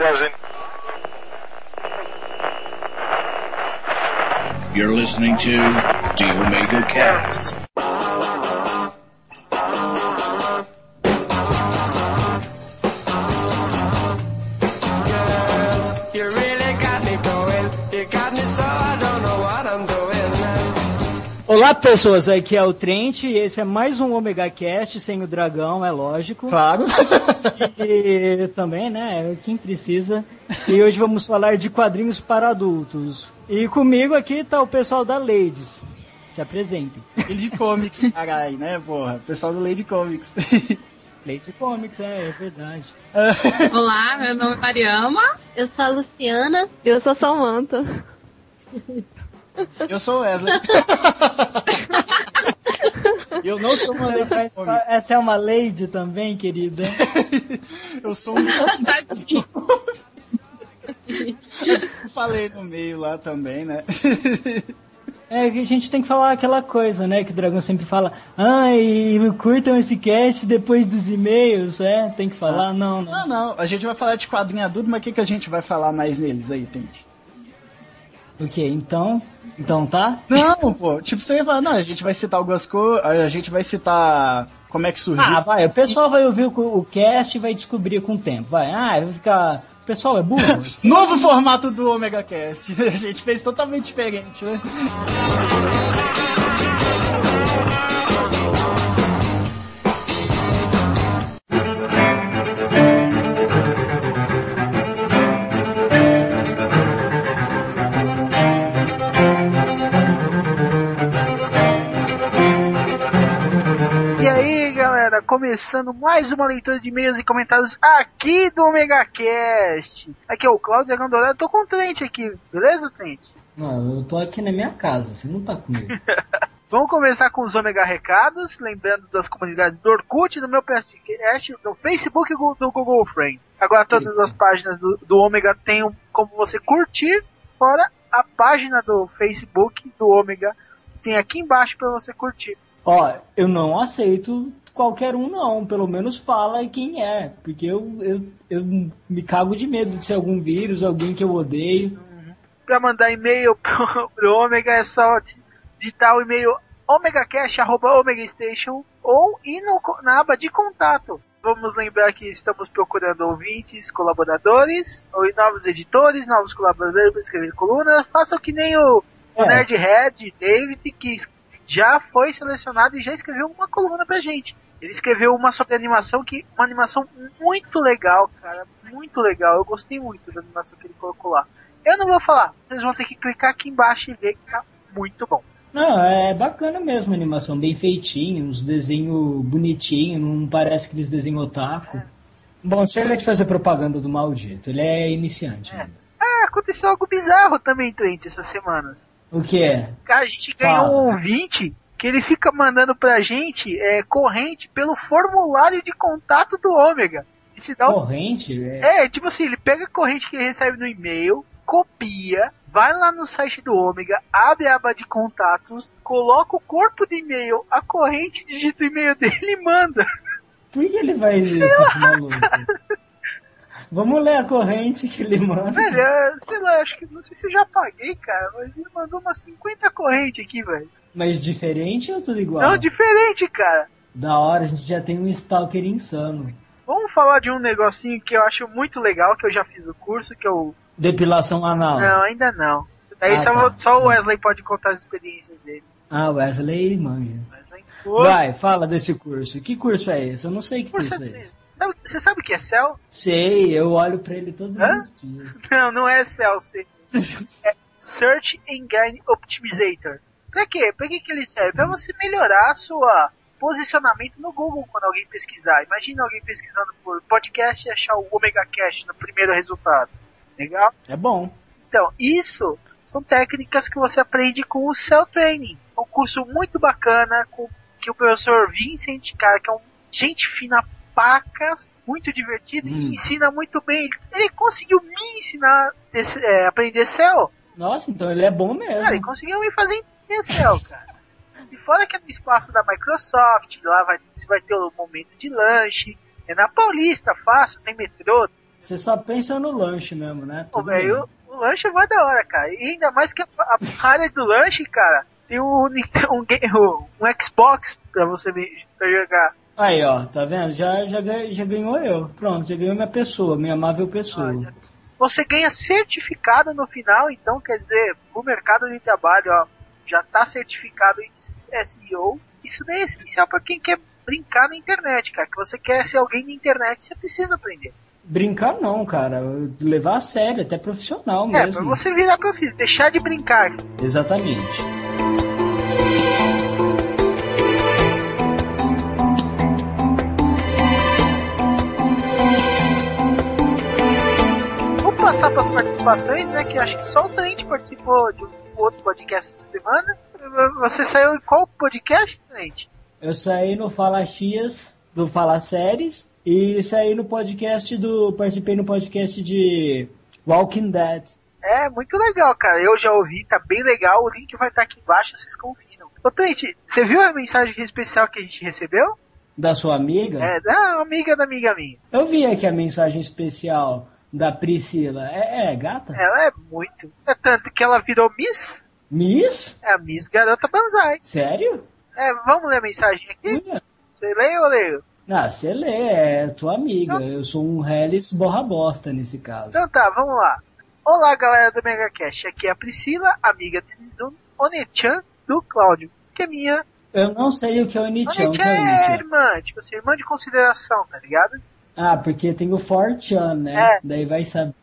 doesn't. You're listening to The Omega Cast. Olá pessoas, aqui é o Trent e esse é mais um Omega Cast sem o dragão, é lógico. Claro. E também, né, quem precisa. E hoje vamos falar de quadrinhos para adultos. E comigo aqui tá o pessoal da Ladies. Se apresentem. Lady Comics, carai, né, porra? Pessoal do Lady Comics. Lady Comics, é, é verdade. Olá, meu nome é Mariama. Eu sou a Luciana. Eu sou a Samanta. Eu sou o Wesley. Eu não sou uma Lady. Essa é uma Lady também, querida. Eu sou um. Tadinho. Falei no meio lá também, né? É que a gente tem que falar aquela coisa, né? Que o Dragão sempre fala. Ai, curtam esse cast depois dos e-mails, é? Tem que falar? Não, não. Não, não. A gente vai falar de quadrinho adulto, mas o que, que a gente vai falar mais neles aí, Tente? O que? Então? Então tá? Não, pô. Tipo, você vai não, a gente vai citar algumas coisas, a gente vai citar como é que surgiu. Ah, vai, o pessoal vai ouvir o, o cast e vai descobrir com o tempo. Vai, ah, vai ficar. O pessoal é burro? Novo formato do Omega Cast. A gente fez totalmente diferente, né? Começando mais uma leitura de e-mails e comentários aqui do Omega Cast. Aqui é o Claudio Dragão Dourado, tô com o Trent aqui, beleza, Trent? não, eu tô aqui na minha casa, você não tá comigo. Vamos começar com os Omega Recados, lembrando das comunidades do Orkut, do meu podcast, do Facebook e do Google Friends. Agora todas Isso. as páginas do, do Omega tem um- como você curtir, fora a página do Facebook do Omega, tem aqui embaixo para você curtir. Ó, eu não aceito qualquer um, não. Pelo menos fala quem é. Porque eu, eu, eu me cago de medo de ser algum vírus, alguém que eu odeio. para mandar e-mail pro, pro Omega é só digitar o e-mail omegacast.omegastation ou ir no, na aba de contato. Vamos lembrar que estamos procurando ouvintes, colaboradores, ou novos editores, novos colaboradores para escrever colunas. Façam que nem o, o É. Nerdhead David, que já foi selecionado e já escreveu uma coluna pra gente. Ele escreveu uma sobre animação que uma animação muito legal, cara, muito legal. Eu gostei muito da animação que ele colocou lá. Eu não vou falar, vocês vão ter que clicar aqui embaixo e ver que tá muito bom. Não, é bacana mesmo a animação, bem feitinho, uns desenhos bonitinhos, não parece aqueles desenhos otaku. Bom, chega de fazer propaganda do maldito, ele é iniciante. É. Ah, aconteceu algo bizarro também, Trent, essa semana. O que é? Cara, a gente ganhou Fala. um ouvinte que ele fica mandando pra gente é, corrente pelo formulário de contato do Ômega. E se dá um Corrente? É. É, tipo assim, ele pega a corrente que ele recebe no e-mail, copia, vai lá no site do Ômega, abre a aba de contatos, coloca o corpo do e-mail, a corrente, digita o e-mail dele e manda. Por que ele faz isso, esse maluco? Vamos ler a corrente que ele manda. Velho, é, sei lá, acho que não sei se eu já paguei, cara, mas ele mandou umas 50 correntes aqui, velho. Mas diferente ou tudo igual? Não, diferente, cara. Da hora, a gente já tem um stalker insano. Vamos falar de um negocinho que eu acho muito legal, que eu já fiz o curso, que eu. Depilação anal. Não, ainda não. Daí Ah, só, tá. só o Wesley pode contar as experiências dele. Ah, Wesley manja. Wesley, Vai, fala desse curso. Que curso é esse? Eu não sei que curso curso é é esse. Sabe- Você sabe o que é Cell? Sei, eu olho pra ele todos Hã? os dias. Não, não é Cell. sim. É Search Engine Optimizator. Pra quê? Pra que, que ele serve? Pra você melhorar sua posicionamento no Google quando alguém pesquisar. Imagina alguém pesquisando por podcast e achar o Omega Cache no primeiro resultado. Legal? É bom. Então, isso são técnicas que você aprende com o Cell Training. É um curso muito bacana com que o professor Vincent, cara, que é um gente fina pacas, muito divertido Hum. e ensina muito bem. Ele conseguiu me ensinar esse- é, aprender Cell. Nossa, então ele é bom mesmo. Cara, ele conseguiu me fazer entender Cell, cara. E fora que é no espaço da Microsoft, lá vai, você vai ter o momento de lanche. É na Paulista, fácil, tem metrô, Você só pensa no lanche mesmo, né? Tudo velho, o, o lanche é da hora, cara. E ainda mais que a, a área do lanche, cara, tem um, um, um, um Xbox pra você jogar. Aí, ó, tá vendo? Já, já, já ganhou eu. Pronto, já ganhou minha pessoa, minha amável pessoa. Você ganha certificado no final, então quer dizer, o mercado de trabalho, ó, já tá certificado em SEO. Isso daí é essencial pra quem quer brincar na internet, cara. Que você quer ser alguém na internet, você precisa aprender. Brincar não, cara. Levar a sério, até profissional É, mesmo. pra você virar profissional, deixar de brincar. Exatamente. Passar para as participações, né? Que acho que só o Trent participou de um outro podcast essa semana. Você saiu em qual podcast, Trent? Eu saí no Fala Chias, do Fala Séries, e saí no podcast do. Participei no podcast de Walking Dead. É, muito legal, cara. Eu já ouvi, tá bem legal. O link vai estar aqui embaixo, vocês confiram. Ô, Trent, você viu a mensagem especial que a gente recebeu? Da sua amiga? É, da amiga da amiga minha. Eu vi aqui a mensagem especial da Priscila. É, é gata? Ela é muito. É tanto que ela virou Miss. Miss? É a Miss Garota Banzai. Sério? É, vamos ler a mensagem aqui? Você lê ou leio? Ah, você lê, é tua amiga. Eu sou um Hellis borra bosta nesse caso. Então tá, vamos lá. Olá, galera do MegaCast. Aqui é a Priscila, amiga de Mizuno, Onechan do Cláudio, que é minha. Eu não sei o que é o Inichão, que Onechan é é irmã, tipo assim, irmã de consideração, tá ligado? Ah, porque tem o Fortran, né? É. Daí vai saber.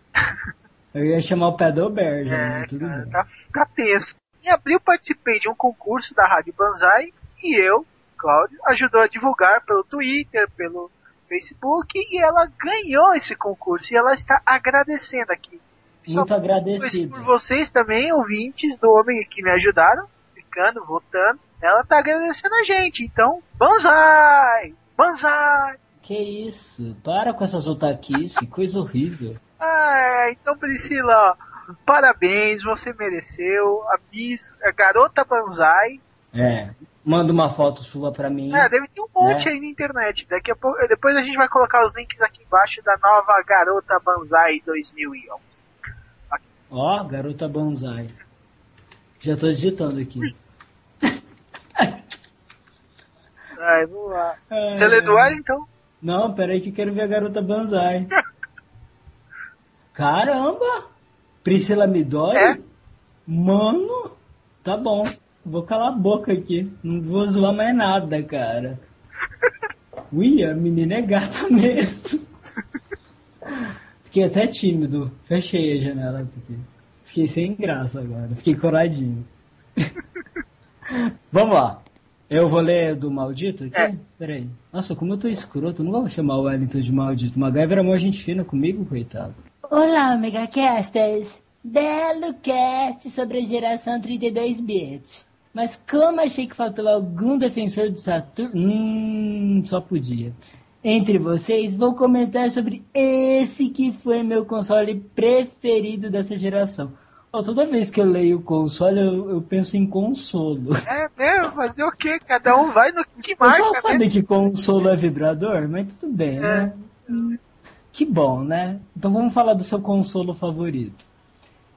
Eu ia chamar o Pedalbear já, É, mas tudo cara, bem. tá, tá tenso. Em abril participei de um concurso da Rádio Banzai e eu, Cláudio, ajudou a divulgar pelo Twitter, pelo Facebook e ela ganhou esse concurso e ela está agradecendo aqui. Muito agradecido. por vocês também, ouvintes do Homem que me ajudaram, ficando, votando. Ela tá agradecendo a gente, então, Banzai! Banzai! Que isso? Para com essas otaquis, que coisa horrível. Ah, então Priscila, parabéns, você mereceu. A a garota Banzai. É. Manda uma foto sua pra mim. Ah, deve ter um monte Né? aí na internet. Daqui a pouco, depois a gente vai colocar os links aqui embaixo da nova Garota Banzai 2011. Ó, garota bonsai. Já tô digitando aqui. Ai, vamos lá. É. Você lê do ar, então? Não, peraí que eu quero ver a garota Banzai. Caramba! Priscila Midori? É? Mano, tá bom. Vou calar a boca aqui. Não vou zoar mais nada, cara. Ui, a menina é gata mesmo. Fiquei até tímido. Fechei a janela aqui. Fiquei sem graça agora. Fiquei coradinho. Vamos lá. Eu vou ler do maldito aqui? É. Peraí. Nossa, como eu tô escroto. Eu não vou chamar o Wellington de maldito. MacGyver é uma gente fina comigo, coitado. Olá, Megacasters. Belo cast sobre a geração 32 bits. Mas como achei que faltou algum defensor do Saturno... Hum, só podia. Entre vocês, vou comentar sobre esse que foi meu console preferido dessa geração. Ó, toda vez que eu leio console, eu, eu penso em consolo. É mesmo, fazer o quê? Cada um vai no que O marca, pessoal né? sabe que consolo é vibrador, mas tudo bem, né? Que bom, né? Então vamos falar do seu consolo favorito.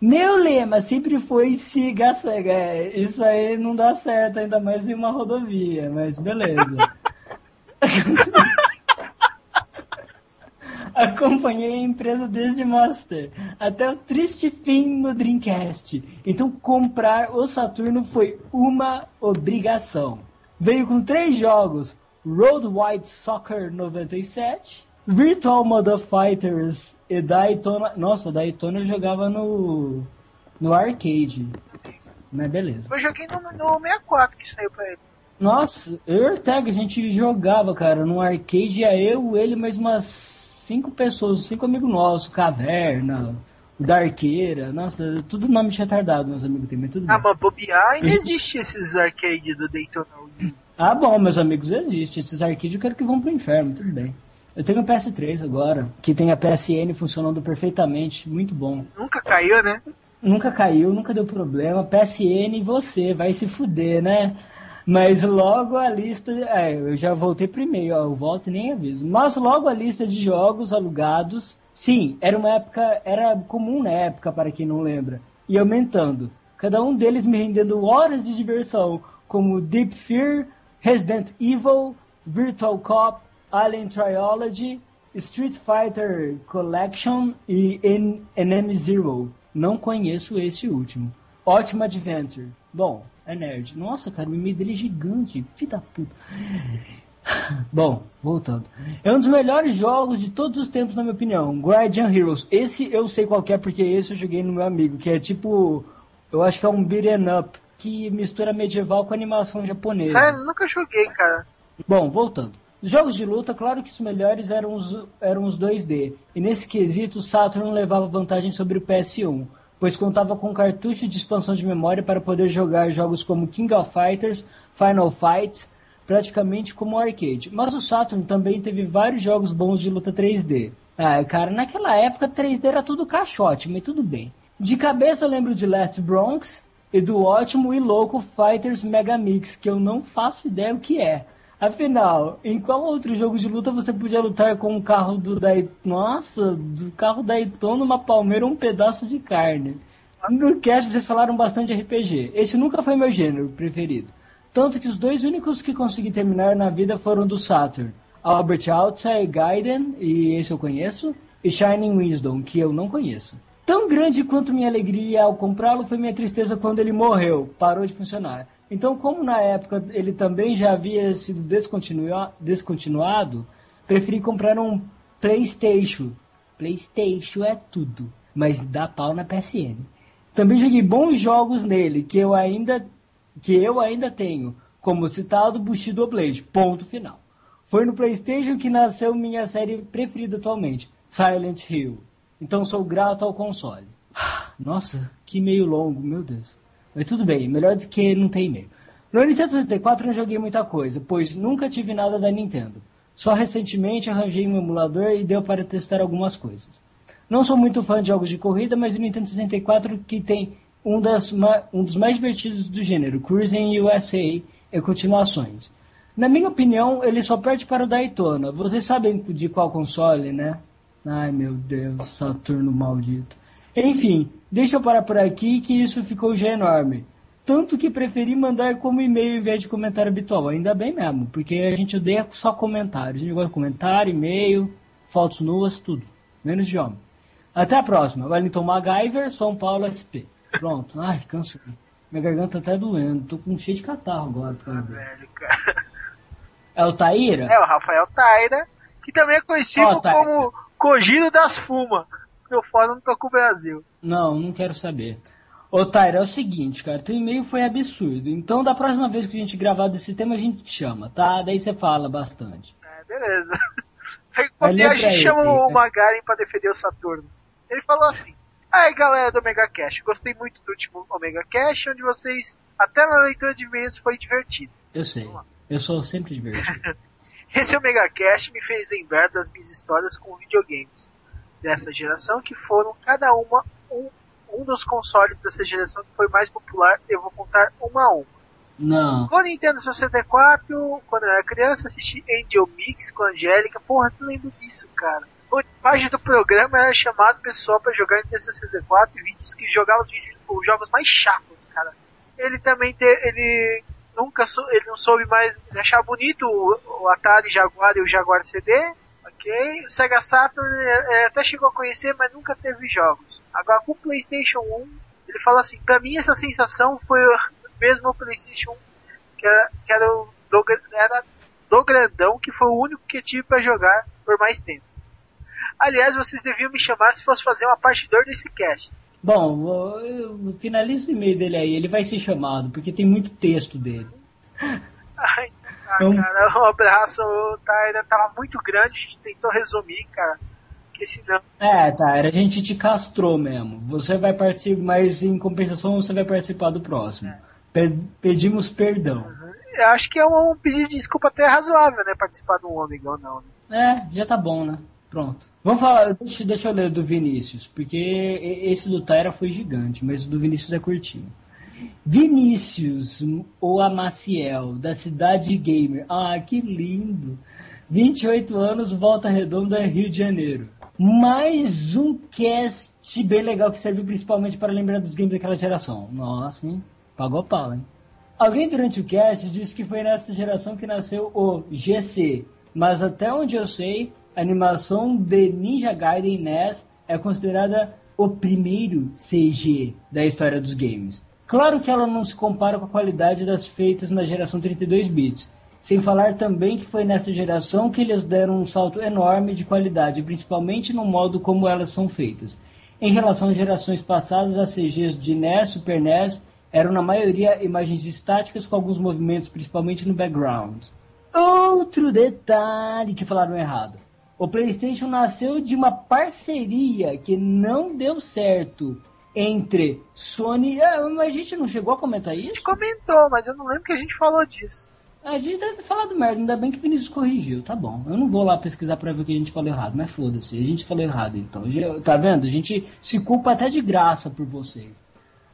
Meu lema sempre foi siga cega. É, isso aí não dá certo, ainda mais em uma rodovia, mas beleza. Acompanhei a empresa desde Master até o triste fim no Dreamcast. Então comprar o Saturno foi uma obrigação. Veio com três jogos: Road Wide Soccer 97, Virtual Model Fighters e Daytona. Nossa, Daytona eu jogava no no arcade. Mas beleza. Eu joguei no, no 64 que saiu pra ele. Nossa, eu e a gente jogava, cara, no arcade, ia eu, ele, mais umas cinco pessoas, cinco amigos nossos, Caverna, o Darqueira, nossa, tudo nome de retardado, meus amigos mas tudo Ah, bem. mas bobear ainda Gente. existe esses arcades do Daytona. Ah, bom, meus amigos, existe, esses arcades eu quero que vão pro inferno, tudo bem. Eu tenho o PS3 agora, que tem a PSN funcionando perfeitamente, muito bom. Nunca caiu, né? Nunca caiu, nunca deu problema. PSN e você, vai se fuder, né? Mas logo a lista. É, eu já voltei primeiro, eu volto e nem aviso. Mas logo a lista de jogos alugados Sim, era uma época, era comum na época, para quem não lembra, e aumentando. Cada um deles me rendendo horas de diversão, como Deep Fear, Resident Evil, Virtual Cop, Alien Trilogy, Street Fighter Collection e Enemy Zero. Não conheço esse último. Ótima Adventure. Bom, é nerd. Nossa, cara, o e-mail dele é gigante. Filho da puta. Bom, voltando. É um dos melhores jogos de todos os tempos, na minha opinião. Guardian Heroes. Esse eu sei qual é, porque esse eu joguei no meu amigo, que é tipo. Eu acho que é um beat'em up, que mistura medieval com animação japonesa. Sério, nunca joguei, cara. Bom, voltando. Os jogos de luta, claro que os melhores eram os, eram os 2D. E nesse quesito, o Saturn levava vantagem sobre o PS1, pois contava com cartucho de expansão de memória para poder jogar jogos como King of Fighters, Final Fight, praticamente como arcade. Mas o Saturn também teve vários jogos bons de luta 3D. Ah, cara, naquela época 3D era tudo caixote, mas tudo bem. De cabeça lembro de Last Bronx e do ótimo e louco Fighters Mega Mix, que eu não faço ideia o que é. Afinal, em qual outro jogo de luta você podia lutar com um carro do Daytona? Nossa, do carro Daytona, uma palmeira um pedaço de carne? No cast vocês falaram bastante RPG. Esse nunca foi meu gênero preferido. Tanto que os dois únicos que consegui terminar na vida foram do Saturn. Albert Outside Gaiden, e esse eu conheço, e Shining Wisdom, que eu não conheço. Tão grande quanto minha alegria ao comprá-lo foi minha tristeza quando ele morreu, parou de funcionar. Então, como na época ele também já havia sido descontinua descontinuado, preferi comprar um PlayStation. PlayStation é tudo, mas dá pau na PSN. Também joguei bons jogos nele, que eu ainda, que eu ainda tenho, como citado Bushido Blade, ponto final. Foi no PlayStation que nasceu minha série preferida atualmente, Silent Hill. Então sou grato ao console. Nossa, que meio longo, meu Deus. Mas tudo bem, melhor do que não ter e-mail. No Nintendo 64 não joguei muita coisa, pois nunca tive nada da Nintendo. Só recentemente arranjei um emulador e deu para testar algumas coisas. Não sou muito fã de jogos de corrida, mas o Nintendo 64 que tem um, das, um dos mais divertidos do gênero, Cruising USA e continuações. Na minha opinião, ele só perde para o Daytona. Vocês sabem de qual console, né? Ai meu Deus, Saturno maldito. Enfim, deixa eu parar por aqui que isso ficou já enorme. Tanto que preferi mandar como e-mail em vez de comentário habitual. Ainda bem mesmo, porque a gente odeia só comentários. A gente gosta de comentário, e-mail, fotos nuas, tudo. Menos de homem. Até a próxima. Wellington MacGyver, São Paulo SP. Pronto. Ai, cansei. Minha garganta tá doendo. Tô com cheio de catarro agora. Ah, velho, cara. É o Taíra? É o Rafael Taira, que também é conhecido Taíra. como Cogiro das Fumas. Meu fora não toca o Brasil. Não, não quero saber. Ô, Tyra, é o seguinte, cara, teu e-mail foi absurdo. Então, da próxima vez que a gente gravar desse tema, a gente te chama, tá? Daí você fala bastante. É, beleza. Aí a gente ele, chama o? Magaren pra defender o Saturno. Ele falou assim: Aí galera do Omega Cash, gostei muito do último Omega Cash, onde vocês, até na leitura de e-mails, foi divertido. Eu sei. Eu sou sempre divertido. Esse Omega Cash me fez lembrar das minhas histórias com videogames dessa geração, que foram cada uma um, um dos consoles dessa geração que foi mais popular. Eu vou contar uma a uma. Não. No Nintendo 64, quando eu era criança, assisti Angel Mix com a Angélica. Porra, tu lembra disso, cara? Pô, Parte do programa era chamado pessoal pra jogar Nintendo 64 e vídeos que jogavam os, vídeos- os jogos mais chatos, cara. Ele também te, ele nunca sou, ele não soube mais achava bonito o, o Atari Jaguar e o Jaguar CD. Ok, o Sega Saturn é, é, até chegou a conhecer, mas nunca teve jogos. Agora com o PlayStation 1, ele fala assim: pra mim essa sensação foi mesmo o PlayStation 1, que era, que era, o do, era do grandão, que foi o único que tive pra jogar por mais tempo. Aliás, vocês deviam me chamar se fosse fazer uma parte 2 desse cast. Bom, finalizo o e-mail dele aí, ele vai ser chamado, porque tem muito texto dele. Ah, Então- cara, um abraço, tá, ainda tava muito grande, a gente tentou resumir, cara. Porque senão. É, tá, a gente te castrou mesmo. Você vai participar, mas em compensação você vai participar do próximo. Per- pedimos perdão. Eu acho que é um, pedido de desculpa até razoável, né? Participar de um ômega ou não. Né? É, já tá bom, né? Pronto. Vamos falar, deixa, deixa eu ler do Vinícius, porque esse do Taira foi gigante, mas o do Vinícius é curtinho. Vinícius, o Amaciel, da Cidade Gamer. Ah, que lindo. 28 anos, Volta Redonda, Rio de Janeiro. Mais um cast bem legal que serviu principalmente para lembrar dos games daquela geração. Nossa, hein? Pagou pau, hein? Alguém durante o cast disse que foi nessa geração que nasceu o GC, mas até onde eu sei, a animação de Ninja Gaiden NES é considerada o primeiro CG da história dos games. Claro que ela não se compara com a qualidade das feitas na geração 32 bits, sem falar também que foi nessa geração que eles deram um salto enorme de qualidade, principalmente no modo como elas são feitas. Em relação às gerações passadas, as CGs de NES, Super NES eram na maioria imagens estáticas com alguns movimentos, principalmente no background. Outro detalhe que falaram errado. O PlayStation nasceu de uma parceria que não deu certo entre Sony. Ah, mas a gente não chegou a comentar isso? A gente comentou, mas eu não lembro que a gente falou disso. A gente deve ter falado merda, ainda bem que o Vinícius corrigiu, tá bom. Eu não vou lá pesquisar pra ver o que a gente falou errado, mas foda-se, a gente falou errado então. Tá vendo? A gente se culpa até de graça por vocês.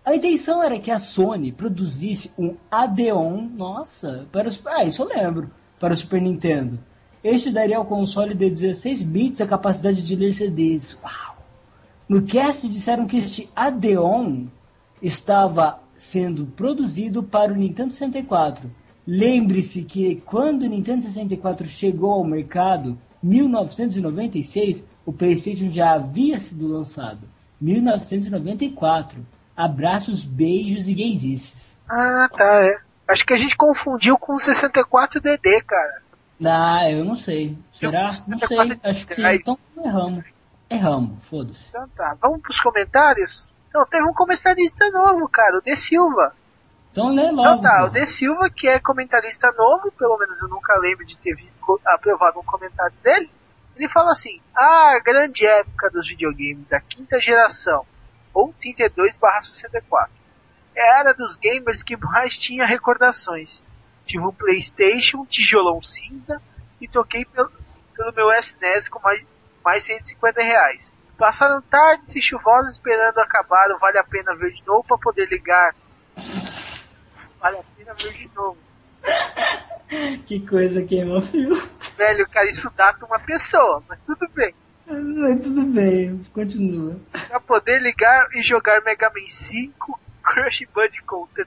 A intenção era que a Sony produzisse um Adeon, nossa, para os. Ah, isso eu lembro, para o Super Nintendo. Este daria ao console de 16 bits a capacidade de ler CDs. Uau! No cast disseram que este Adeon estava sendo produzido para o Nintendo 64 Lembre-se que quando o Nintendo 64 chegou ao mercado, 1996, o PlayStation já havia sido lançado. 1994. Abraços, beijos e gaysices. Ah, tá, é. Acho que a gente confundiu com o 64DD, cara. Ah, eu não sei. Será? Não sei. Acho que sim. Então erramos. Erramos, foda-se. Então tá. Vamos pros comentários? Então, teve um comentarista novo, cara, o De Silva. Então lê logo. Então tá, o De Silva, que é comentarista novo, pelo menos eu nunca lembro de ter visto, aprovado um comentário dele. Ele fala assim: a grande época dos videogames da quinta geração, ou 32/64. É era dos gamers que mais tinha recordações. Tive um PlayStation, um tijolão cinza e toquei pelo, pelo meu SNES com mais, mais 150 reais. Passaram tardes e chuvosas esperando acabar o Vale a Pena Ver de novo para poder ligar Vale a pena ver de novo. que coisa queima fio. Velho, cara, isso data uma pessoa, mas tudo bem. Mas tudo bem, continua. Pra poder ligar e jogar Mega Man 5, Crush Bandicoot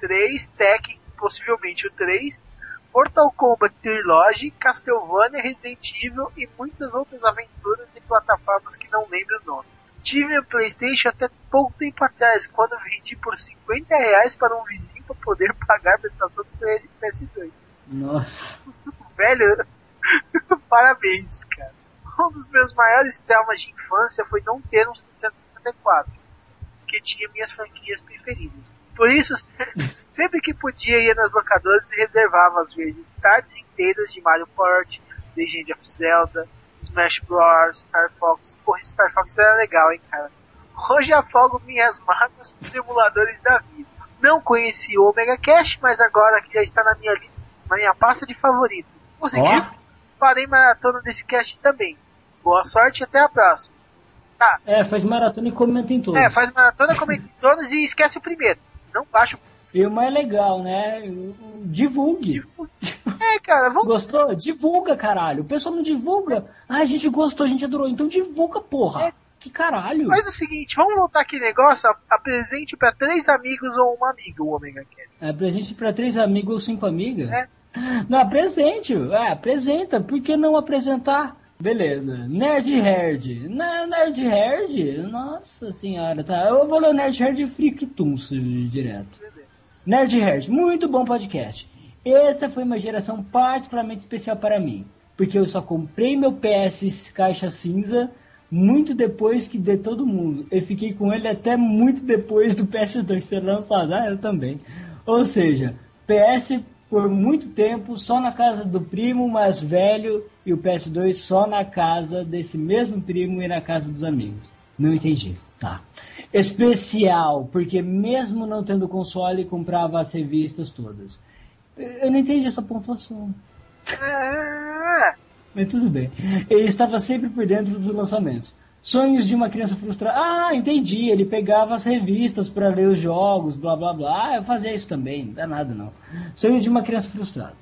3, Tekken, possivelmente o 3, Mortal Kombat Trilogy, Castlevania, Resident Evil e muitas outras aventuras de plataformas que não lembro o nome. Tive um Playstation até pouco tempo atrás, quando vendi por 50 reais para um vizinho para poder pagar a prestação do PS2. Nossa. Velho, parabéns, cara. Um dos meus maiores traumas de infância foi não ter um Nintendo 64, que tinha minhas franquias preferidas. Por isso, sempre que podia ia nas locadoras e reservava às vezes tardes inteiras de Mario Party, Legend of Zelda, Smash Bros, Star Fox. Porra, Star Fox era legal, hein, cara. Hoje afogo minhas mágoas com emuladores da vida. Não conheci o Omega Cash, mas agora que já está na minha, na minha pasta de favoritos. Consegui. Oh. Farei maratona desse cast também. Boa sorte e até a próxima. Tá. É, faz maratona e comenta em todos. É, faz maratona, comenta em todos e esquece o primeiro. Não baixa e o mais legal, né? Divulgue. É, cara, vamos... Gostou? Divulga, caralho. O pessoal não divulga. Ah, a gente gostou, a gente adorou. Então divulga, porra. É, que caralho. Faz o seguinte, vamos voltar aqui negócio, apresente para três amigos ou uma amiga o Omega Cast. É, apresente para três amigos ou cinco amigas? É. Não, apresente, é, apresenta, por que não apresentar? Beleza, Nerd Herd. Nerd Herd? Nossa senhora, tá. Eu vou ler Nerd Herd e Freak Toons direto. Nerd Herd, muito bom podcast. Essa foi uma geração particularmente especial para mim, porque eu só comprei meu PS caixa cinza muito depois que de todo mundo. Eu fiquei com ele até muito depois do PS2 ser lançado. Ah, eu também. Ou seja, PS por muito tempo só na casa do primo mais velho e o PS2 só na casa desse mesmo primo e na casa dos amigos. Não entendi. Tá. Especial, porque mesmo não tendo console, comprava as revistas todas. Eu não entendi essa pontuação. É. Mas tudo bem. Ele estava sempre por dentro dos lançamentos. Sonhos de uma criança frustrada. Ah, entendi. Ele pegava as revistas para ler os jogos, blá blá blá. Ah, eu fazia isso também, não dá nada não. Sonhos de uma criança frustrada.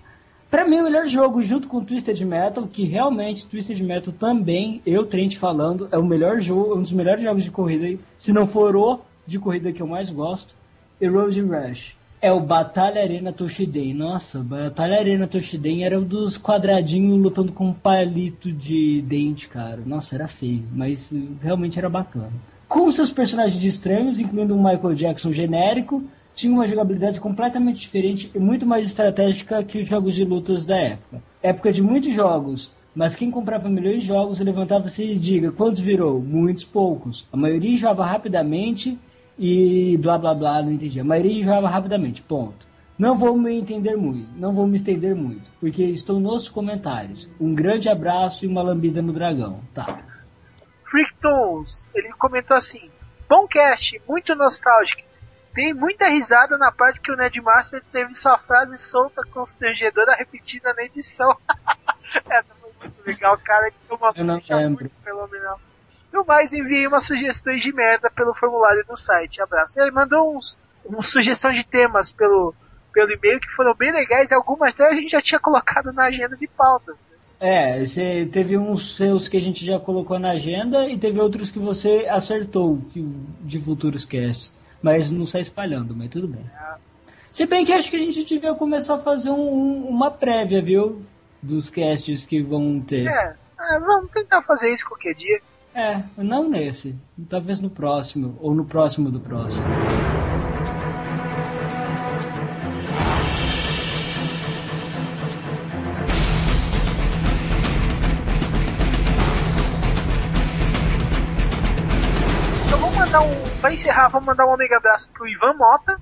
Pra mim, o melhor jogo, junto com Twisted Metal, que realmente Twisted Metal também, eu, Trent falando, é o melhor jogo, um dos melhores jogos de corrida, se não for o de corrida que eu mais gosto, Erosion Rush. É o Batalha Arena Toshiden. Nossa, Batalha Arena Toshiden era um dos quadradinhos lutando com um palito de dente, cara. Nossa, era feio, mas realmente era bacana. Com seus personagens estranhos, incluindo um Michael Jackson genérico, tinha uma jogabilidade completamente diferente e muito mais estratégica que os jogos de lutas da época. Época de muitos jogos, mas quem comprava milhões de jogos levantava-se e diga quantos virou? Muitos poucos. A maioria jogava rapidamente e blá blá blá, não entendi. A maioria jogava rapidamente, ponto. Não vou me entender muito, não vou me estender muito, porque estou nos comentários. Um grande abraço e uma lambida no dragão. Tá. Freaktoons, ele comentou assim: Bom cast, muito nostálgico. Tem muita risada na parte que o Ned Master teve sua frase solta constrangedora repetida na edição. Essa foi muito legal, cara. Que uma Eu não ficha lembro. muito fenomenal. No mais, enviei umas sugestões de merda pelo formulário do site. Abraço. Ele mandou uns, uma sugestão de temas pelo, pelo e-mail que foram bem legais. Algumas delas a gente já tinha colocado na agenda de pauta. É, você teve uns seus que a gente já colocou na agenda e teve outros que você acertou que- de futuros casts. Mas não sai espalhando, mas tudo bem. Se bem que acho que a gente devia começar a fazer um- um- uma prévia, viu? Dos casts que vão ter. É, é, vamos tentar fazer isso qualquer dia. É, não nesse. Talvez no próximo, ou no próximo do próximo. Então vamos mandar um. Pra encerrar, vamos mandar um mega abraço pro Ivan Mota,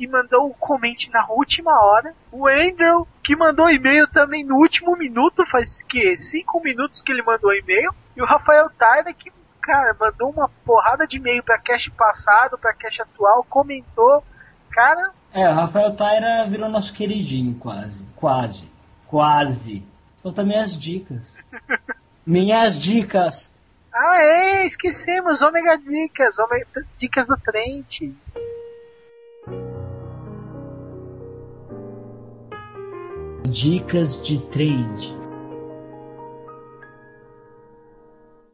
que mandou o comente na última hora. O Andrew, que mandou e-mail também no último minuto, faz que? Cinco minutos que ele mandou e-mail. E o Rafael Tyler, que, cara, mandou uma porrada de e-mail pra cast passado, pra cast atual, comentou. Cara, É, o Rafael Taira virou nosso queridinho, quase. Quase. Quase. Faltam minhas dicas. Minhas dicas. ah é, esquecemos, Ômega Dicas, Ômega Dicas do Trent. Dicas de trend.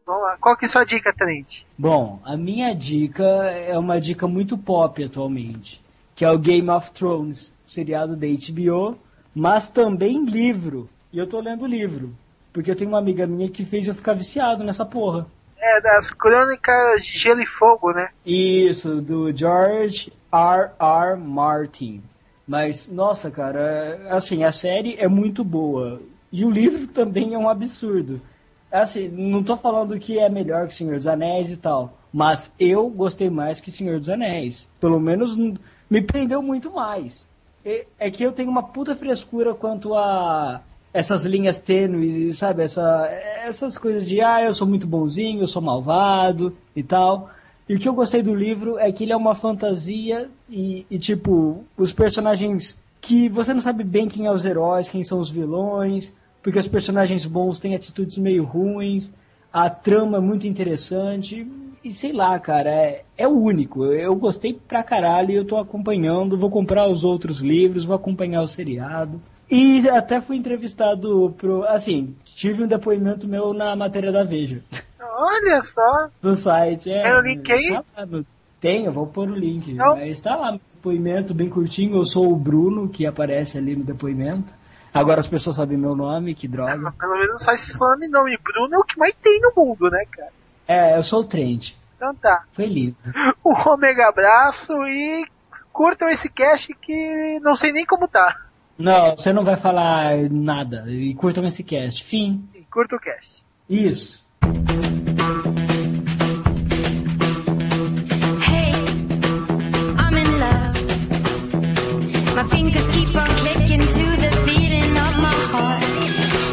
Vamos lá, qual que é a sua dica, Trent? Bom, a minha dica é uma dica muito pop atualmente, que é o Game of Thrones, seriado da HBO, mas também livro. E eu tô lendo livro, porque eu tenho uma amiga minha que fez eu ficar viciado nessa porra. É, das Crônicas de Gelo e Fogo, né? Isso, do George R. R. Martin. Mas, nossa, cara, é- assim, a série é muito boa. E o livro também é um absurdo. Assim, não tô falando que é melhor que Senhor dos Anéis e tal. Mas eu gostei mais que Senhor dos Anéis. Pelo menos me prendeu muito mais. É que eu tenho uma puta frescura quanto a essas linhas tênues, sabe? Essa, essas coisas de, ah, eu sou muito bonzinho, eu sou malvado e tal. E o que eu gostei do livro é que ele é uma fantasia e, e, tipo, os personagens que você não sabe bem quem é os heróis, quem são os vilões, porque os personagens bons têm atitudes meio ruins, a trama é muito interessante e sei lá, cara, é, é único. Eu, eu gostei pra caralho e eu tô acompanhando, vou comprar os outros livros, vou acompanhar o seriado. E até fui entrevistado pro. Assim, tive um depoimento meu na matéria da Veja. Olha só. Do site. É, Tem o link aí? tá no- Tem, eu vou pôr o link. Não. Mas tá lá, depoimento bem curtinho. Eu sou o Bruno, que aparece ali no depoimento. Agora as pessoas sabem meu nome, que droga. Pelo menos não sai esse nome não. E Bruno é o que mais tem no mundo, né, cara? É, eu sou o Trent. Então tá. Foi lindo. Um omega abraço e curtam esse cast que não sei nem como tá. Não, você não vai falar nada. E curtam esse cast. Fim. E curta o cast. Isso. Hey, I'm in love. My fingers keep on clicking to the beating of my heart.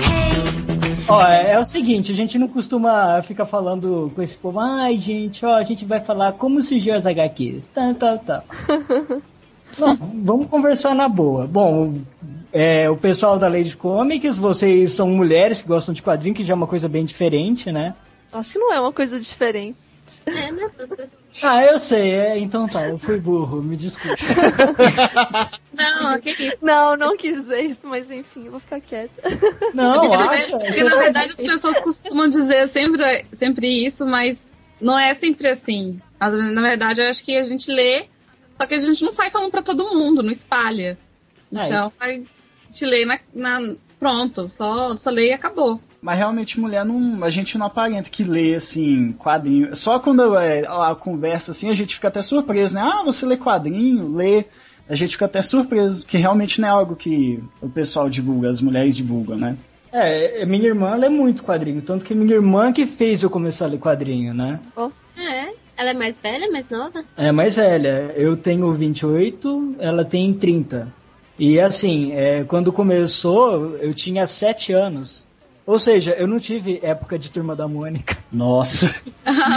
Hey, Ó, é, é o seguinte, a gente não costuma ficar falando com esse povo, ai gente, ó, a gente vai falar como surgiu as HQs, tal, tal, tal. Não, vamos conversar na boa. Bom, é, o pessoal da Lady Comics, vocês são mulheres que gostam de quadrinhos, que já é uma coisa bem diferente, né? Acho que não é uma coisa diferente. É, né? Ah, eu sei, é, então tá, eu fui burro, me desculpa. Não, que isso. Não, não quis dizer isso, mas enfim, eu vou ficar quieta. Não, Porque, acha? porque, na vai- verdade as pessoas costumam dizer sempre, sempre isso, mas não é sempre assim. Na verdade, eu acho que a gente lê, só que a gente não sai falando pra todo mundo, não espalha. É, Então, isso. a gente lê na, na- pronto, só, só lê e acabou. Mas realmente mulher não. A gente não aparenta que lê assim, quadrinho. Só quando é, a conversa assim, a gente fica até surpreso, né? Ah, você lê quadrinho, lê. A gente fica até surpreso, que realmente não é algo que o pessoal divulga, as mulheres divulgam, né? É, minha irmã lê muito quadrinho, tanto que minha irmã que fez eu começar a ler quadrinho, né? É. Ela é mais velha, mais nova? É mais velha, eu tenho 28, ela tem 30. E assim, é, quando começou, eu tinha 7 anos. Ou seja, eu não tive época de Turma da Mônica. Nossa.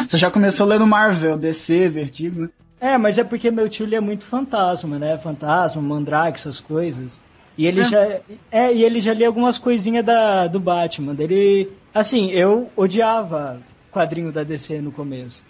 você já começou lendo Marvel, DC, Vertigo, né? É, mas é porque meu tio lia muito fantasma, né? Fantasma, mandrake, essas coisas. E ele Ah. já. É, e ele já lia algumas coisinhas da, do Batman. Ele. Assim, eu odiava quadrinho da DC no começo.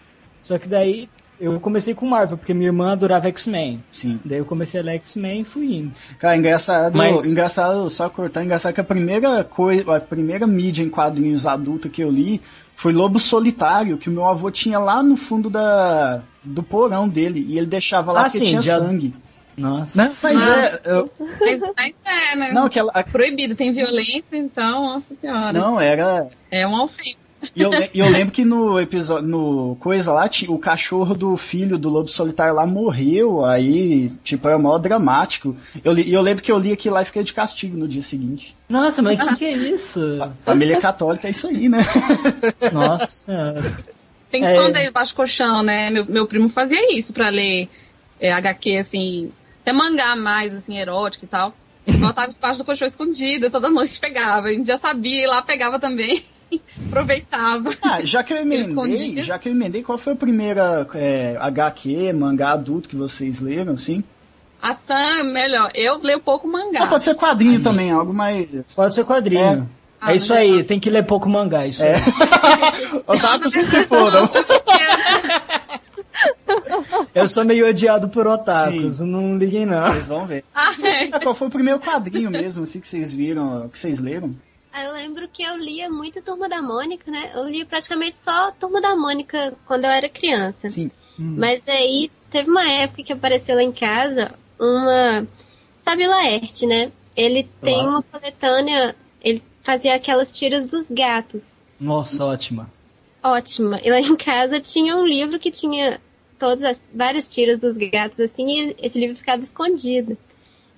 Só que daí eu comecei com Marvel, porque minha irmã adorava X-Men. Sim. Daí eu comecei a ler X-Men e fui indo. Cara, engraçado, Mas- engraçado, só cortando, engraçado que a primeira coisa, a primeira mídia em quadrinhos adulta que eu li foi Lobo Solitário, que o meu avô tinha lá no fundo da, do porão dele, e ele deixava lá Ah, porque sim, tinha já- sangue. Nossa. Né? Mas é, eu- Mas, mas é, né? não, que ela, Proibido, tem violência, então, nossa senhora. não, era, É uma ofensa. E eu, e eu lembro que no episódio, no coisa lá, o cachorro do filho do Lobo Solitário lá morreu, aí, tipo, era mó dramático. Eu, li- e eu lembro que eu li aquilo lá e fiquei de castigo no dia seguinte. Nossa, mas o que, que é isso? Família católica é isso aí, né? Nossa. Tem que É. esconder debaixo do colchão, né? Meu, meu primo fazia isso pra ler é, HQ, assim, até mangá mais, assim, erótico e tal. Ele botava debaixo do colchão escondido, toda noite pegava. A gente já sabia, e lá pegava também. Aproveitava. Ah, já que eu emendei, já que eu emendei, qual foi a primeira é, HQ, mangá adulto que vocês leram, assim? A Sam, melhor, eu leio pouco mangá. Ah, pode ser quadrinho também, algo mais... Pode ser quadrinho. É, Ah, isso mas aí, tem que ler pouco mangá, isso É. aí. Otakus que se foram. Eu sou meio odiado por otakus, não liguem não. Vocês vão ver. Ah, é. Ah, Qual foi o primeiro quadrinho mesmo, assim, que vocês viram, que vocês leram? Eu lembro que eu lia muito Turma da Mônica, né? Eu lia praticamente só Turma da Mônica quando eu era criança. Sim. Mas aí teve uma época que apareceu lá em casa uma. Sabe Laerte, né? Ele tem Claro. uma coletânea. Ele fazia aquelas tiras dos gatos. Nossa, ótima. Ótima. E lá em casa tinha um livro que tinha todas as várias tiras dos gatos assim, e esse livro ficava escondido.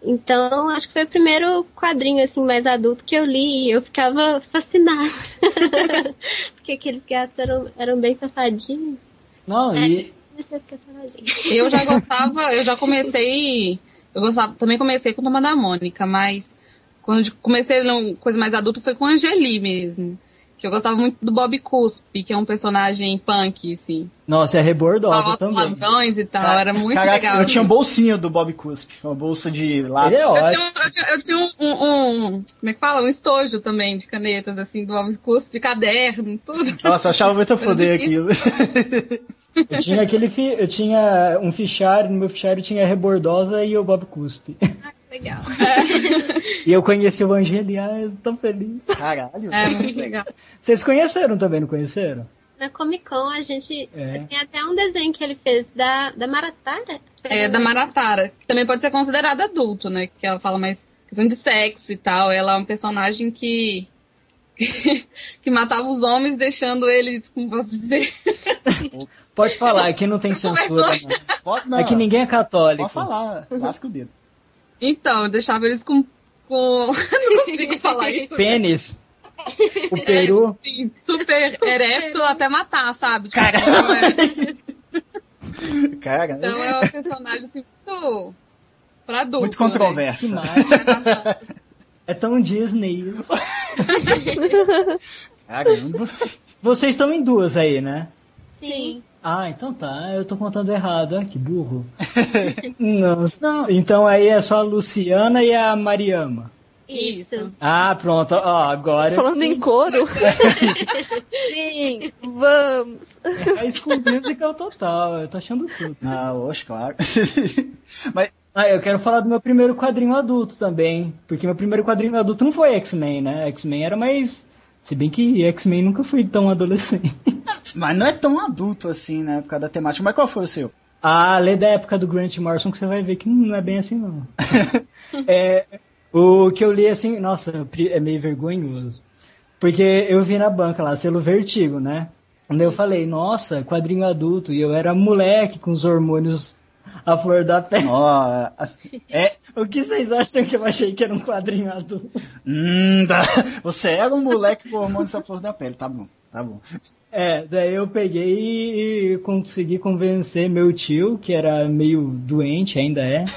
Então, acho que foi o primeiro quadrinho assim mais adulto que eu li e eu ficava fascinada. Porque aqueles gatos eram, eram bem safadinhos. Não, e Comecei a ficar safadinha. Eu já gostava, eu já comecei. Eu gostava, também comecei com Turma da Mônica, mas quando comecei uma coisa mais adulta foi com a Angeli mesmo. Que eu gostava muito do Bob Cuspe, que é um personagem punk, assim. nossa, é rebordosa também. ladrões e tal, era muito Caraca, legal. eu tinha um bolsinho do Bob Cuspe, uma bolsa de lápis. É Eu tinha, eu tinha, eu tinha um, um- um- Como é que fala? Um estojo também de canetas, assim, do Bob Cuspe, caderno, tudo. Nossa, eu achava muito a foder aquilo. Eu tinha aquele fi... eu tinha um fichário, no meu fichário tinha a Rebordosa e o Bob Cuspe. Legal. E eu conheci o Angeli, eu tô feliz. Caralho. É, muito legal. Vocês conheceram também, não conheceram? Na Comic Con a gente. É. Tem até um desenho que ele fez da, da Maratara. É, da Maratara, que também pode ser considerada adulto, né? Que ela fala mais questão de sexo e tal. Ela é um personagem que. que matava os homens, deixando eles, como posso dizer. Pode falar, aqui não tem censura. Não. Pode, não, Aqui ninguém é católico. pode falar, lasca o dedo. Então, eu deixava eles com. com... Não consigo falar isso. Pênis. O peru. Sim, super ereto até matar, sabe? Tipo, então, é, Cara, então é um personagem assim, muito. pra adulto. muito controverso. Né? mais. É tão Disney isso. Caramba. Vocês estão em duas aí, né? Sim. Ah, então tá. Eu tô contando errado. Ah, que burro. Não. Não, Então aí é só a Luciana e a Mariama. Isso. Ah, pronto. Ó, agora. Falando em couro. Sim, vamos. É High School Musical total. Eu tô achando tudo. Ah, oxe, claro. Mas Ah, eu quero falar do meu primeiro quadrinho adulto também. Porque meu primeiro quadrinho adulto não foi X-Men, né? X-Men era mais. Se bem que X-Men nunca fui tão adolescente. Mas não é tão adulto assim, né? Por causa da temática. Mas qual foi o seu? Ah, lê da época do Grant Morrison que você vai ver que não é bem assim, não. é, o que eu li assim, nossa, é meio vergonhoso. Porque eu vi na banca lá, selo Vertigo, né? Onde eu falei, nossa, quadrinho adulto. E eu era moleque com os hormônios à flor da pele. Ó, é. O que vocês acham que eu achei que era um quadrinho adulto? Hum, tá. Você era um moleque com hormônios à flor da pele, tá bom, tá bom. É, daí eu peguei e consegui convencer meu tio, que era meio doente, ainda é.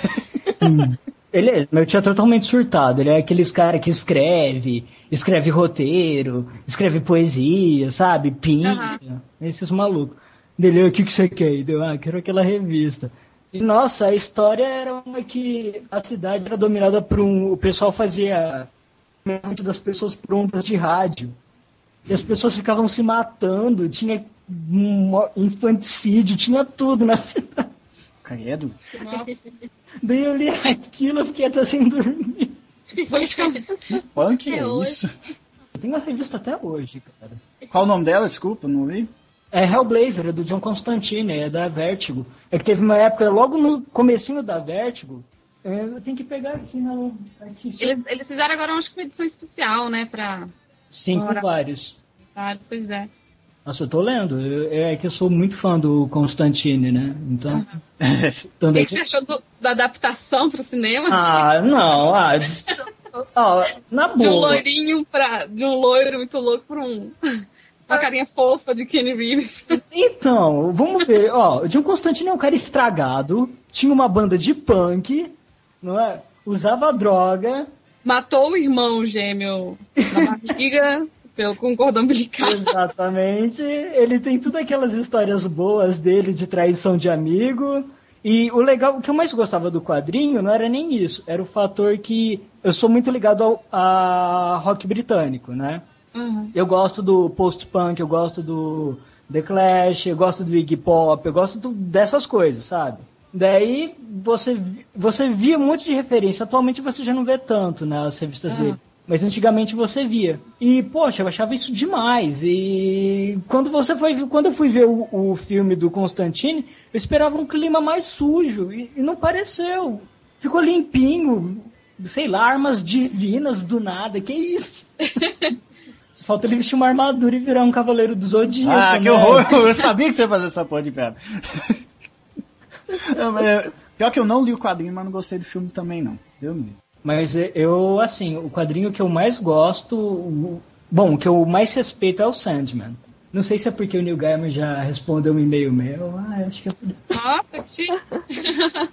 Hum. Ele é, meu tio é totalmente surtado, ele é aqueles cara que escreve, escreve roteiro, escreve poesia, sabe? Pinta, esses malucos. Dele, o que, que você quer? E Deu, ah, quero aquela revista. E, nossa, a história era uma que a cidade era dominada por um. O pessoal fazia das pessoas prontas de rádio. E as pessoas ficavam se matando, tinha um infanticídio, tinha tudo na cidade. Credo. Daí eu li aquilo, eu fiquei até sem dormir. Que punk é hoje. isso? Tem uma revista até hoje, cara. Qual o nome dela? Desculpa, não vi. É Hellblazer, é do John Constantine, é da Vertigo. É que teve uma época, logo no comecinho da Vertigo, é, eu tenho que pegar aqui na... Aqui, Eles, eles fizeram agora, acho que uma edição especial, né? Pra. Cinco Ora. vários. Claro, pois é. Nossa, eu tô lendo. Eu- é que eu sou muito fã do Constantine, né? Então. O também. que, que você achou do- da adaptação pro cinema? Ah, não, ah, na de um boa. loirinho pra. De um loiro muito louco pra um. Uma carinha fofa de Kenny Reeves. Então, vamos ver. Ó, o John Constantine é um cara estragado, tinha uma banda de punk, não é? Usava droga. Matou o irmão gêmeo na barriga pelo, com cordão umbilical. Exatamente. Ele tem todas aquelas histórias boas dele de traição de amigo. E o legal, o que eu mais gostava do quadrinho não era nem isso, era o fator que eu sou muito ligado ao a rock britânico, né? Uhum. Eu gosto do post-punk, eu gosto do The Clash, eu gosto do Iggy Pop, eu gosto do- dessas coisas, sabe? Daí você, você via um monte de referência. Atualmente você já não vê tanto nas revistas dele. Mas antigamente você via. E, poxa, eu achava isso demais. E quando você foi quando eu fui ver o, o filme do Constantine, eu esperava um clima mais sujo. E, e não pareceu. Ficou limpinho. Sei lá, armas divinas do nada. Que isso? Só falta ele vestir uma armadura e virar um cavaleiro do Zodíaco. Ah, que né? horror! Eu sabia que você ia fazer essa porra de piada. Mas, é, Pior que eu não li o quadrinho, mas não gostei do filme também, não. Deu. Mas eu, assim, o quadrinho que eu mais gosto. Bom, o que eu mais respeito é o Sandman. Não sei se é porque o Neil Gaiman já respondeu um e-mail meu. Ah, acho que é por isso. Nossa,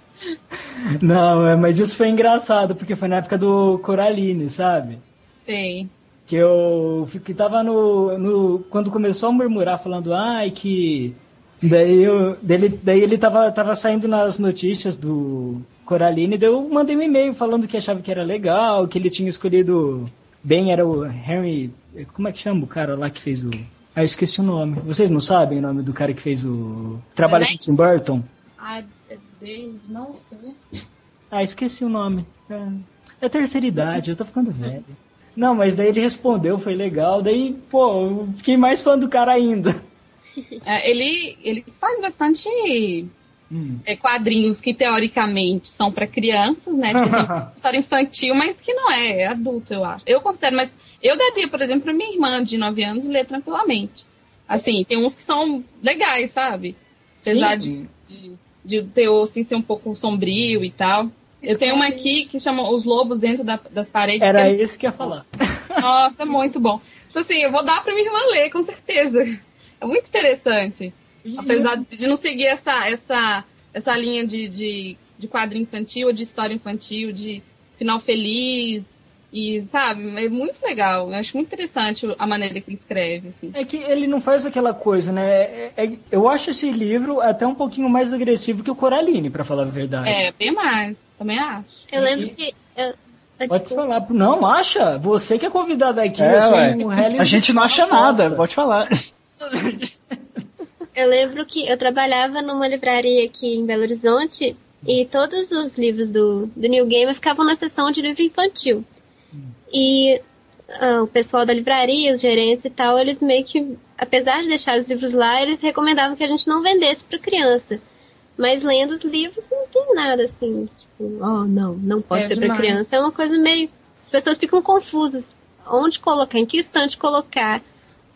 Não, é, mas isso foi engraçado, porque foi na época do Coraline, sabe? sei. Que eu que tava no, no. Quando começou a murmurar falando, ai, que. Daí, eu, dele, daí ele tava, tava saindo nas notícias do Coraline, daí eu mandei um e-mail falando que achava que era legal, que ele tinha escolhido bem, era o Henry. Como é que chama o cara lá que fez o. Ah, eu esqueci o nome. Vocês não sabem o nome do cara que fez o. Trabalho com Tim Burton? Ai, é não sei. Ah, esqueci o nome. É, é terceira idade, eu tô ficando velho. Não, mas daí ele respondeu, foi legal. Daí, pô, eu fiquei mais fã do cara ainda. É, ele, ele faz bastante Hum. é, quadrinhos que teoricamente são para crianças, né? Tipo assim, história infantil, mas que não é, é adulto, eu acho. Eu considero, mas eu daria, por exemplo, pra minha irmã de 9 anos ler tranquilamente. Assim, tem uns que são legais, sabe? Apesar de, de, de o teor assim, ser um pouco sombrio e tal. Eu tenho uma aqui que chama Os Lobos Dentro da- das Paredes. Era que é- esse que ia falar. Nossa, muito bom. Então, assim, eu vou dar pra minha irmã ler, com certeza. É muito interessante. Apesar de não seguir essa, essa, essa linha de, de, de quadrinho infantil, de história infantil, de final feliz. E, sabe, é muito legal. Eu acho muito interessante a maneira que ele escreve. Assim. É que ele não faz aquela coisa, né? É- é- eu acho esse livro até um pouquinho mais agressivo que o Coraline, pra falar a verdade. É, bem mais. Também acho. Eu lembro que eu, Pode falar. Não, acha? Você que é convidado aqui, É, eu sou ué. um A gente não acha nada, pode falar. Eu lembro que eu trabalhava numa livraria aqui em Belo Horizonte e todos os livros do, do New Gamer ficavam na seção de livro infantil. E ah, o pessoal da livraria, os gerentes e tal, eles meio que, apesar de deixar os livros lá, eles recomendavam que a gente não vendesse para criança. Mas lendo os livros não tem nada assim, tipo, oh não, não pode É ser para criança. É uma coisa meio. As pessoas ficam confusas. Onde colocar, em que estante colocar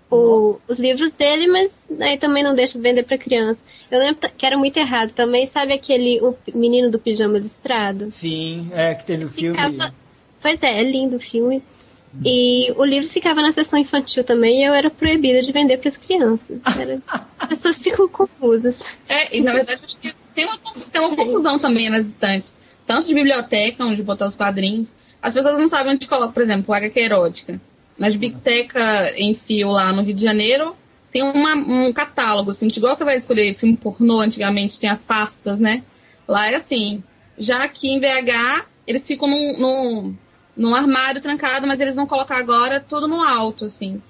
o- os livros dele, mas aí também não deixa vender para criança. Eu lembro que era muito errado também, sabe aquele o menino do pijama listrado? Sim, é que teve o filme. Ficava- Pois é, é lindo o filme. E o livro ficava na sessão infantil também e eu era proibida de vender para as crianças. Era- As pessoas ficam confusas. É, e na verdade acho que tem uma, tem uma confusão também nas estantes. Tanto de biblioteca, onde botar os quadrinhos. As pessoas não sabem onde colocar, por exemplo, HQ erótica. Na biblioteca em fio lá no Rio de Janeiro, tem uma- um catálogo, assim, igual você vai escolher filme pornô antigamente, tem as pastas, né? Lá é assim. Já aqui em BH, eles ficam num, num, num armário trancado, mas eles vão colocar agora tudo no alto, assim.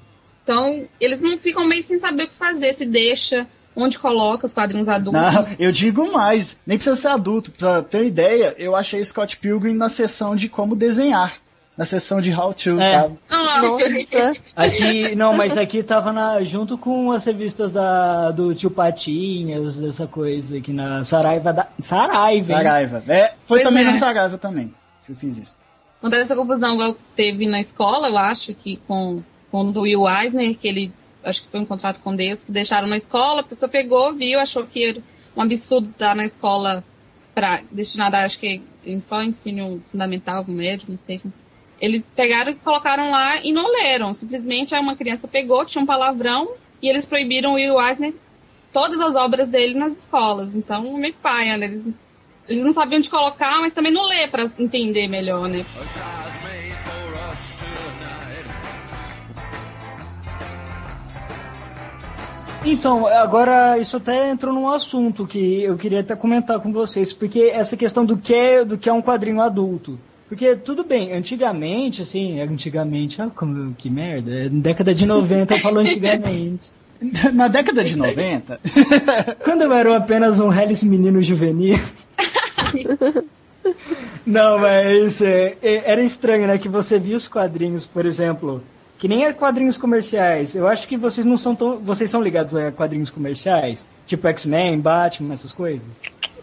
Então, eles não ficam meio sem saber o que fazer, se deixa, onde coloca os quadrinhos adultos. Não, eu digo mais, nem precisa ser adulto. Pra ter uma ideia, eu achei Scott Pilgrim na seção de como desenhar. Na seção de How to, É. sabe? Nossa. Aqui, não, mas aqui tava na, junto com as revistas da, do Tio Patinhas, essa coisa aqui na Saraiva da. Saraiva, hein? Saraiva. É, foi Pois também é. na Saraiva também. que Eu fiz isso. Quando essa confusão igual teve na escola, eu acho que com, com o do Will Eisner, que ele acho que foi um contrato com Deus, que deixaram na escola, a pessoa pegou, viu, achou que era um absurdo estar na escola para destinada, acho que só ensino fundamental, médio, não sei. Eles pegaram e colocaram lá e não leram. Simplesmente uma criança pegou, tinha um palavrão, e eles proibiram o Will Eisner todas as obras dele nas escolas. Então, meio paia, né? Eles, eles não sabiam onde colocar, mas também não lê para entender melhor, né? Então, agora isso até entrou num assunto que eu queria até comentar com vocês, porque essa questão do que é, do que é um quadrinho adulto. Porque tudo bem, antigamente, assim, antigamente, ah, como, que merda, é, década de 90 eu falo antigamente. Na década de 90, Quando eu era apenas um reles menino juvenil. Não, mas é, é, era estranho, né? Que você via os quadrinhos, por exemplo, que nem é quadrinhos comerciais. Eu acho que vocês não são tão. Vocês são ligados a quadrinhos comerciais? Tipo X-Men, Batman, essas coisas?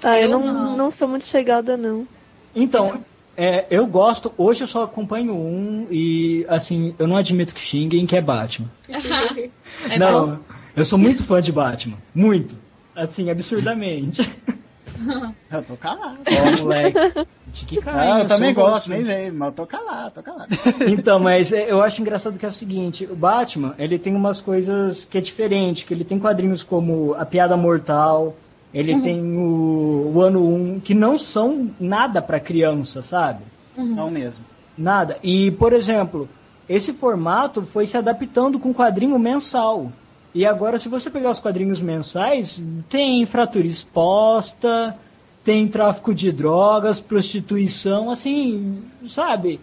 Ah, eu Eu não, não. não sou muito chegada, não. Então, é, eu gosto. Hoje eu só acompanho um e, assim, eu não admito que xinguem, que é Batman. É não, bom. Eu sou muito fã de Batman. Muito. Assim, absurdamente. eu tô calado. Ó, moleque. Tique Ah, eu também gosto, nem veio, mas eu tô calado, tô calado. Então, mas é, eu acho engraçado que é o seguinte, o Batman, ele tem umas coisas que é diferente, que ele tem quadrinhos como A Piada Mortal, ele tem o, o Ano 1, que não são nada pra criança, sabe? Não mesmo. Nada. E, por exemplo, esse formato foi se adaptando com quadrinho mensal. E agora, se você pegar os quadrinhos mensais, tem fratura exposta, tem tráfico de drogas, prostituição, assim, sabe?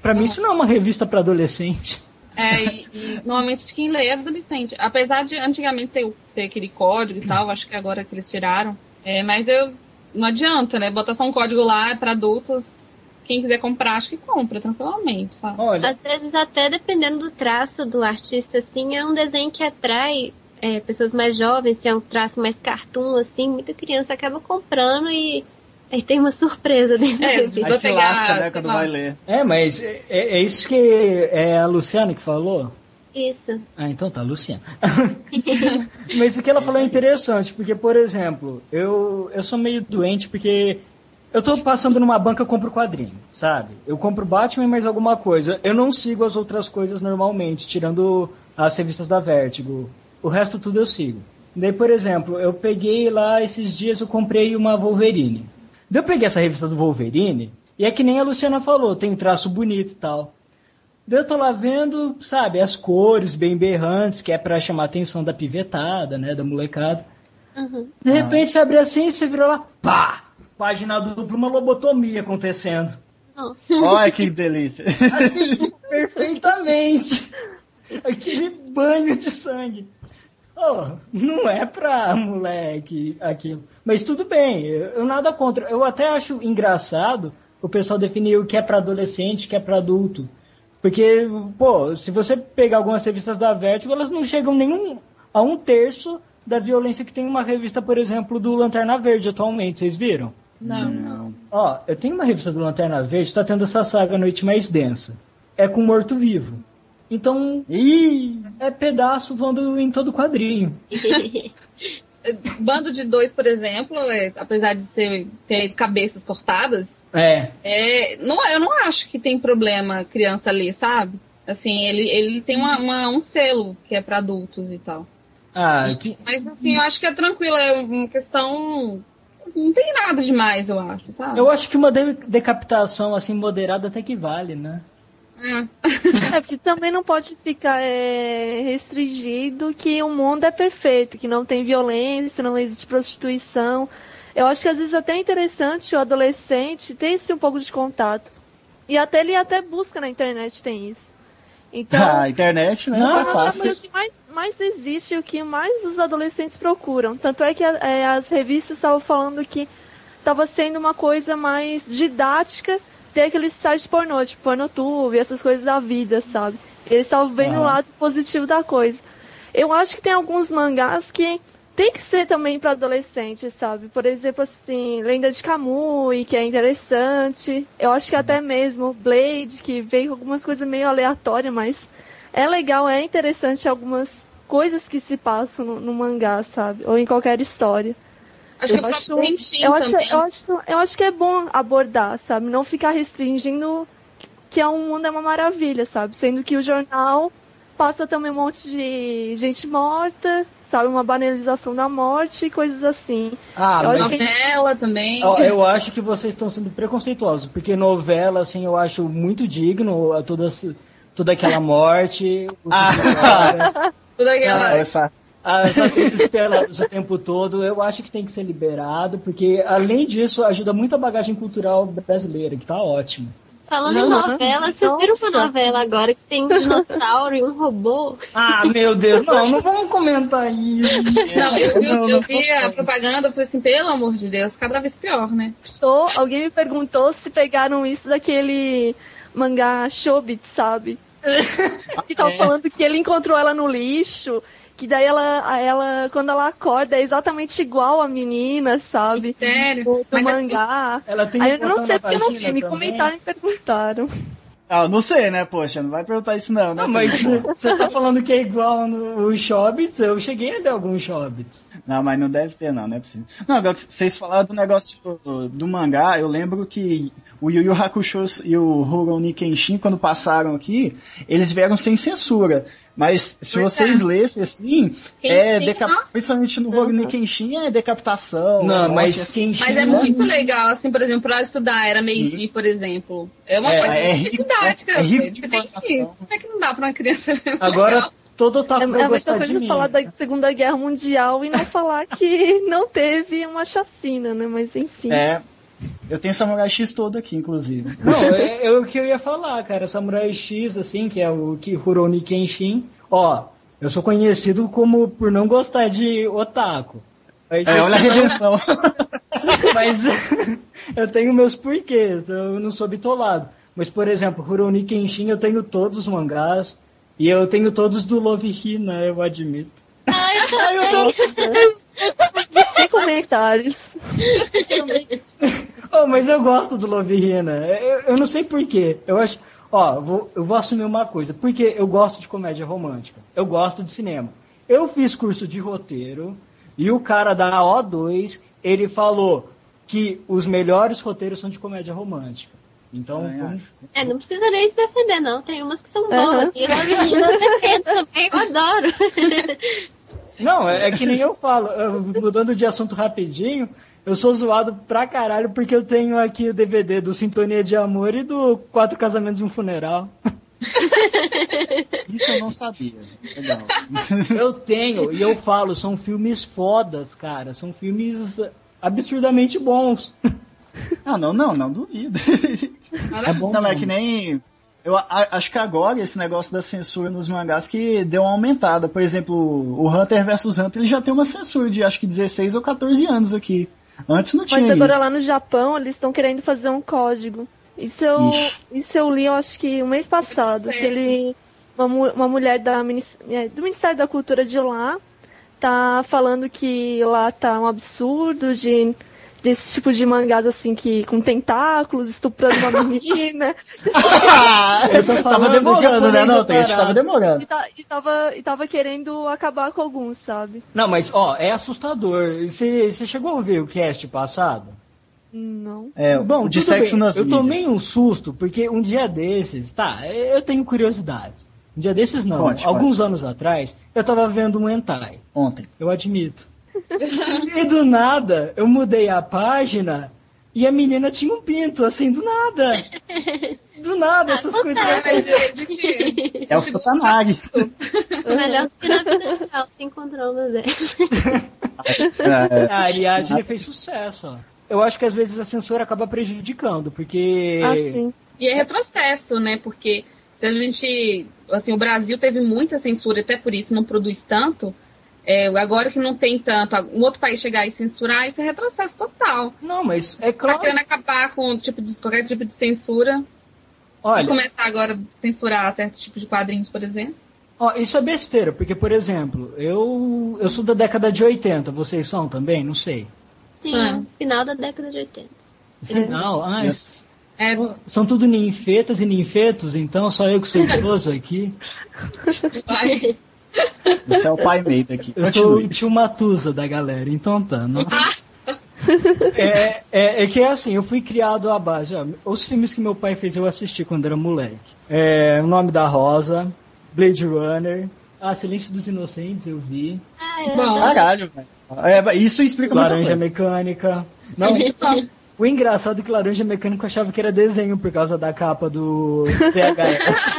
Pra mim isso não é uma revista pra adolescente. É, e, e normalmente quem lê é adolescente. Apesar de antigamente ter, ter aquele código e tal, acho que agora que eles tiraram. É, mas eu não adianta, né? Botar só um código lá para adultos. Quem quiser comprar, acho que compra tranquilamente, sabe? Olha, Às vezes, até dependendo do traço do artista, assim, é um desenho que atrai é, pessoas mais jovens, se é um traço mais cartoon, assim, muita criança acaba comprando e aí tem uma surpresa dentro É, da se Aí se lasca, né, quando vai ler. é, mas é, é isso que é a Luciana que falou? Isso. Ah, então tá, Luciana. Mas o que ela falou é interessante, porque, por exemplo, eu, eu sou meio doente porque eu tô passando numa banca eu compro quadrinho, sabe? Eu compro Batman e mais alguma coisa. Eu não sigo as outras coisas normalmente, tirando as revistas da Vertigo. O resto tudo eu sigo. Daí, por exemplo, eu peguei lá esses dias, eu comprei uma Wolverine. Daí eu peguei essa revista do Wolverine, e é que nem a Luciana falou, tem um traço bonito e tal. Daí eu tô lá vendo, sabe, as cores bem berrantes, que é pra chamar a atenção da pivetada, né, da molecada. Uhum. De repente você abre assim e você vira lá, pá! Página dupla, uma lobotomia acontecendo. Olha que delícia. Assim, perfeitamente. Aquele banho de sangue. Oh, não é pra moleque aquilo. Mas tudo bem, eu, nada contra. Eu até acho engraçado o pessoal definir o que é pra adolescente, o que é pra adulto. Porque, pô, se você pegar algumas revistas da Vertigo, elas não chegam nenhum a um terço da violência que tem uma revista, por exemplo, do Lanterna Verde atualmente. Vocês viram? Não. Não. Ó, eu tenho uma revista do Lanterna Verde, tá tendo essa saga Noite Mais Densa. É com morto-vivo. Então, Ih! é pedaço voando em todo quadrinho. Bando de dois, por exemplo, é, apesar de ser, ter cabeças cortadas, É. é, não, eu não acho que tem problema criança ler, sabe? Assim, ele, ele tem uma, uma- um selo que é pra adultos e tal. Ah, que, Mas assim, eu acho que é tranquilo, é uma questão. Não tem nada demais, eu acho, sabe? eu acho que uma de- decapitação assim moderada até que vale, né? É. É, porque também não pode ficar é, restringido que o mundo é perfeito, que não tem violência, não existe prostituição. Eu acho que às vezes até é interessante o adolescente ter esse um pouco de contato. E até ele até busca na internet, tem isso. Então, A internet, né? Não, é mas fácil. o que mais, mais existe, o que mais os adolescentes procuram. Tanto é que é, as revistas estavam falando que estava sendo uma coisa mais didática ter aqueles sites pornô, tipo pornotube, essas coisas da vida, sabe? Eles estavam vendo o lado positivo da coisa. Eu acho que tem alguns mangás que tem que ser também para adolescentes, sabe? Por exemplo, assim, Lenda de Kamui, que é interessante. Eu acho que até mesmo Blade, que veio com algumas coisas meio aleatórias, mas é legal, é interessante algumas coisas que se passam no, no mangá, sabe? Ou em qualquer história. Acho Eu que o acho- Eu acho, também. eu, acho, eu acho que é bom abordar, sabe? Não ficar restringindo que é um mundo é uma maravilha, sabe? Sendo que o jornal passa também um monte de gente morta, sabe? Uma banalização da morte e coisas assim. Ah, Eu mas acho que- Novela também. Ó, eu acho que vocês estão sendo preconceituosos, porque novela, assim, eu acho muito digno a toda, toda aquela morte, Ah. Tudo aquela. Olha só. as atrizes peladas o tempo todo, eu acho que tem que ser liberado, porque além disso ajuda muito a bagagem cultural brasileira, que tá ótimo. Falando em Não, novela, vocês viram uma nossa. novela agora que tem um dinossauro e um robô? Ah, meu Deus, não, não vamos comentar isso. Não, eu vi, Não, eu não vi a propaganda, eu falei assim, pelo amor de Deus, cada vez pior, né? Tô- alguém me perguntou se pegaram isso daquele mangá Shobit, sabe? que tava É. falando que ele encontrou ela no lixo, que daí ela, a- ela, quando ela acorda, é exatamente igual a menina, sabe? Sério? Do, do Mas é- mangá. Ela tem Aí eu não sei porque eu não vi, me comentaram e perguntaram. Ah, não sei, né, poxa, não vai perguntar isso não, né? Não, mas você tá falando que é igual nos Hobbits? Eu cheguei a ler alguns Hobbits. Não, mas não deve ter não, não é possível. Não, agora que vocês falaram do negócio do, do mangá, eu lembro que o Yu Yu Hakusho e o Rurouni Kenshin, quando passaram aqui, eles vieram sem censura. Mas se Pois vocês é. lessem assim, Kenshin, é deca... ó. principalmente no Rurouni Kenshin é decapitação. Não, é mas assim. Kenshin- Mas é muito legal, assim, por exemplo, pra estudar era Meiji, por exemplo. É uma É, coisa é muito rico- didática. é rico velho. de Você tem que. informação. Como é que não dá pra uma criança ler? Agora Legal. todo otaku É, vai é gostar de mim. falar da Segunda Guerra Mundial e não falar que não teve uma chacina, né? Mas enfim. É. Eu tenho Samurai X todo aqui, inclusive. Não, é, é o que eu ia falar, cara. Samurai X, assim, que é o que Rurouni Kenshin. Ó, eu sou conhecido como por não gostar de otaku. Mas, É, olha a assim, redenção. mas eu tenho meus porquês, eu não sou bitolado. Mas, por exemplo, Rurouni Kenshin eu tenho todos os mangás. E eu tenho todos do Love Hina, eu admito. Ai, eu Ai, eu. Sem comentários. Oh, mas eu gosto do Love Hina. Eu, eu não sei porquê. Eu acho. Ó, vou, eu vou assumir uma coisa. Porque eu gosto de comédia romântica. Eu gosto de cinema. Eu fiz curso de roteiro e o cara da O2, ele falou que os melhores roteiros são de comédia romântica. Então, Também vamos-. É, não precisa nem se defender, não. Tem umas que são boas. E eu, menina, eu defendo também, eu adoro. Não, é, é que nem eu falo. Eu, mudando de assunto rapidinho, eu sou zoado pra caralho porque eu tenho aqui o DVD do Sintonia de Amor e do Quatro Casamentos e um Funeral. Isso eu não sabia. Legal. Eu tenho, e eu falo, são filmes fodas, cara. São filmes absurdamente bons. Não, não, não, não duvido. É bom Não, mas é que nem. Eu a- acho que agora esse negócio da censura nos mangás que deu uma aumentada. Por exemplo, o Hunter vs Hunter ele já tem uma censura de acho que 16 ou 14 anos aqui. Antes não tinha Mas agora isso. lá no Japão eles estão querendo fazer um código. Isso eu, Ixi. isso eu li, eu acho que um mês passado, que ele. Uma, uma mulher da, é, do Ministério da Cultura de lá tá falando que lá tá um absurdo de desse tipo de mangás assim que com tentáculos, estuprando uma menina. Eu tô tava demorando, né? Não, é Tete, tava demorando. e, tá- e tava, e tava querendo acabar com alguns, sabe? Não, mas ó, é assustador. Você você chegou a ver o cast passado? Não. É, Bom, de sexo bem. nas Eu mídias. tomei um susto, porque um dia desses, tá, eu tenho curiosidade. Um dia desses não, Conte, alguns anos atrás, eu tava vendo um hentai, Ontem. eu admito. E do nada, eu mudei a página e a menina tinha um pinto, assim, do nada. Do nada, essas coisas. É. É o Futanagi. Melhor que na vida real se encontrar uma dessas. É, A Ariadne fez sucesso, ó. Eu acho que às vezes a censura acaba prejudicando, porque. Ah, sim. E é retrocesso, né? Porque se a gente. Assim, o Brasil teve muita censura, até por isso não produz tanto. É, agora que não tem tanto, um outro país chegar e censurar, isso é retrocesso total. Não, mas é Tá claro. querendo acabar com tipo de, qualquer tipo de censura. E Olha, começar agora a censurar certo tipo de quadrinhos, por exemplo. ó, isso é besteira, porque, por exemplo, eu, eu sou da década de 80, vocês são também? Não sei. Sim, Sim. final da década de 80. Final, ah, Yes. É, São tudo ninfetas e ninfetos, então só eu que sou idoso aqui. vai. Você é o pai meio daqui. Eu sou Continue. o tio Matusa da galera, então tá. Nossa. É, é, é que é assim, eu fui criado à base. ó, os filmes que meu pai fez eu assisti quando era moleque. É, o Nome da Rosa, Blade Runner, Ah, Silêncio dos Inocentes eu vi, Ah, é. Caralho, velho. É, isso explica Laranja coisa. Mecânica. Não, o engraçado é que Laranja Mecânica eu achava que era desenho por causa da capa do VHS.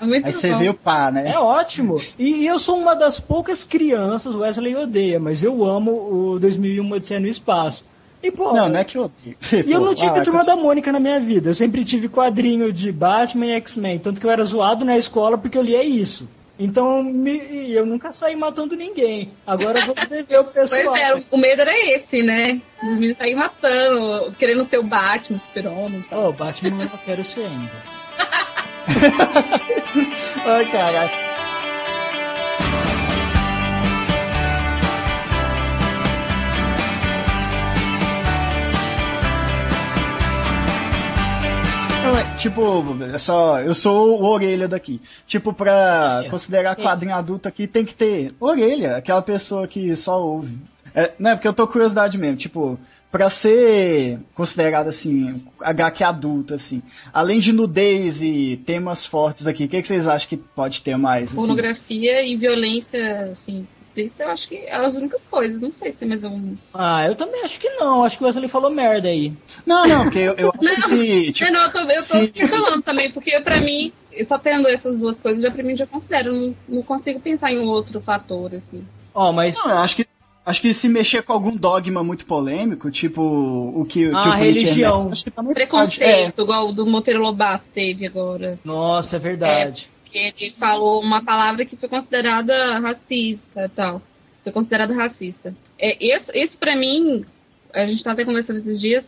É muito Aí você vê o pá, né? É ótimo. E eu sou uma das poucas crianças, o Wesley odeia, mas eu amo o 2001 Odisseia no Espaço. E, pô, Não, não é que eu odeio. E eu não tive a turma da Mônica na minha vida. Eu sempre tive quadrinho de Batman e X-Men. Tanto que eu era zoado na escola porque eu lia isso. Então me- eu nunca saí matando ninguém. Agora eu vou dever o Pois pessoal. é, o medo era esse, né? Meninos saírem matando, querendo ser o Batman, o super-homem. e tal. Oh, Batman eu não quero ser ainda. Ai, caralho. É, Tipo, é só, eu sou o orelha daqui. Tipo, pra considerar quadrinho adulto aqui, tem que ter orelha, aquela pessoa que só ouve. É, não, é porque eu tô curiosidade mesmo, tipo, pra ser considerado assim, HQ adulto, assim, além de nudez e temas fortes aqui, o que, que vocês acham que pode ter mais? Assim? Pornografia e violência, assim, explícita, eu acho que é as únicas coisas. Não sei se tem mais um. Ah, eu também acho que não. Acho que o Wesley falou merda aí. Não, não, porque eu, eu acho que se. Tipo, não, não, eu tô, eu tô se- falando também, porque pra mim, eu só tendo essas duas coisas, já pra mim já considero. Não, não consigo pensar em um outro fator, assim. Ó, mas não, eu acho que. Acho que se mexer com algum dogma muito polêmico, tipo o que, que Ah, o Preacher religião. Man- acho que também pode. Preconceito, igual o do Monteiro Lobato teve agora. nossa, é verdade. que ele falou uma palavra que foi considerada racista e tal. Foi considerado racista. É, esse, esse para mim, a gente tá até conversando esses dias,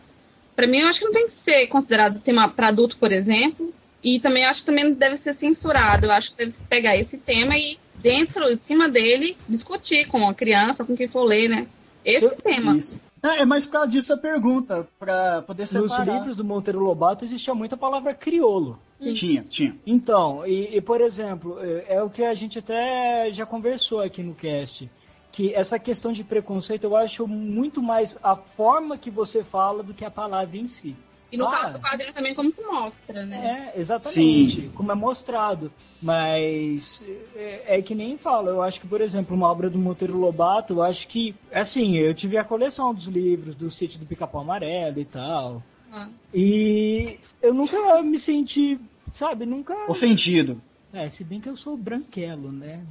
pra mim eu acho que não tem que ser considerado tema para adulto, por exemplo, e também acho que também não deve ser censurado. Eu acho que deve se pegar esse tema e dentro, em cima dele, discutir com a criança, com quem for ler, né? Esse Se- tema. Isso. É, é mais por causa disso a pergunta, pra poder Nos separar. livros do Monteiro Lobato existia muita palavra criolo. Tinha, tinha. Então, e, e, por exemplo, é, é o que a gente até já conversou aqui no cast, que essa questão de preconceito eu acho muito mais a forma que você fala do que a palavra em si. E no Ah. caso do quadrinho também como se mostra, né? É, exatamente, Sim. como é mostrado. Mas é, é que nem falo, eu acho que, por exemplo, uma obra do Monteiro Lobato, eu acho que, assim, eu tive a coleção dos livros do sítio do Pica-Pau Amarelo e tal. Ah. E eu nunca me senti, sabe, nunca. Ofendido. É, se bem que eu sou branquelo, né?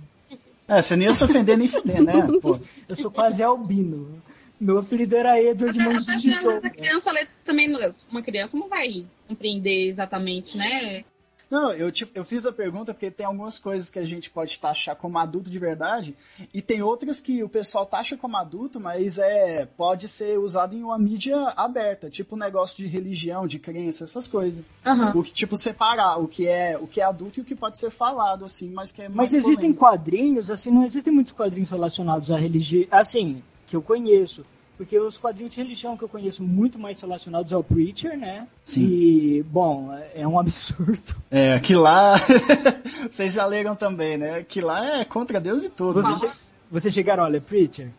É, você nem ia se ofender nem fuder, né? Pô. Eu sou quase albino. Meu apelido era Edward Mãos de Tesoura. Mas a criança lê também, uma criança não vai compreender exatamente, né? Não, eu, tipo, eu fiz a pergunta porque tem algumas coisas que a gente pode taxar como adulto de verdade e tem outras que o pessoal taxa como adulto, mas é pode ser usado em uma mídia aberta, tipo negócio de religião, de crença, essas coisas. Aham. O que tipo separar o que é o que é adulto e o que pode ser falado assim, mas que é mais Mas existem polêmico. quadrinhos, assim, não existem muitos quadrinhos relacionados à religião, assim, que eu conheço. Porque os quadrinhos de religião que eu conheço muito mais relacionados ao Preacher, né? Sim. E, bom, é um absurdo. É, que lá vocês já leram também, né? Que lá é contra Deus e tudo. Vocês, che- vocês chegaram a ler Preacher?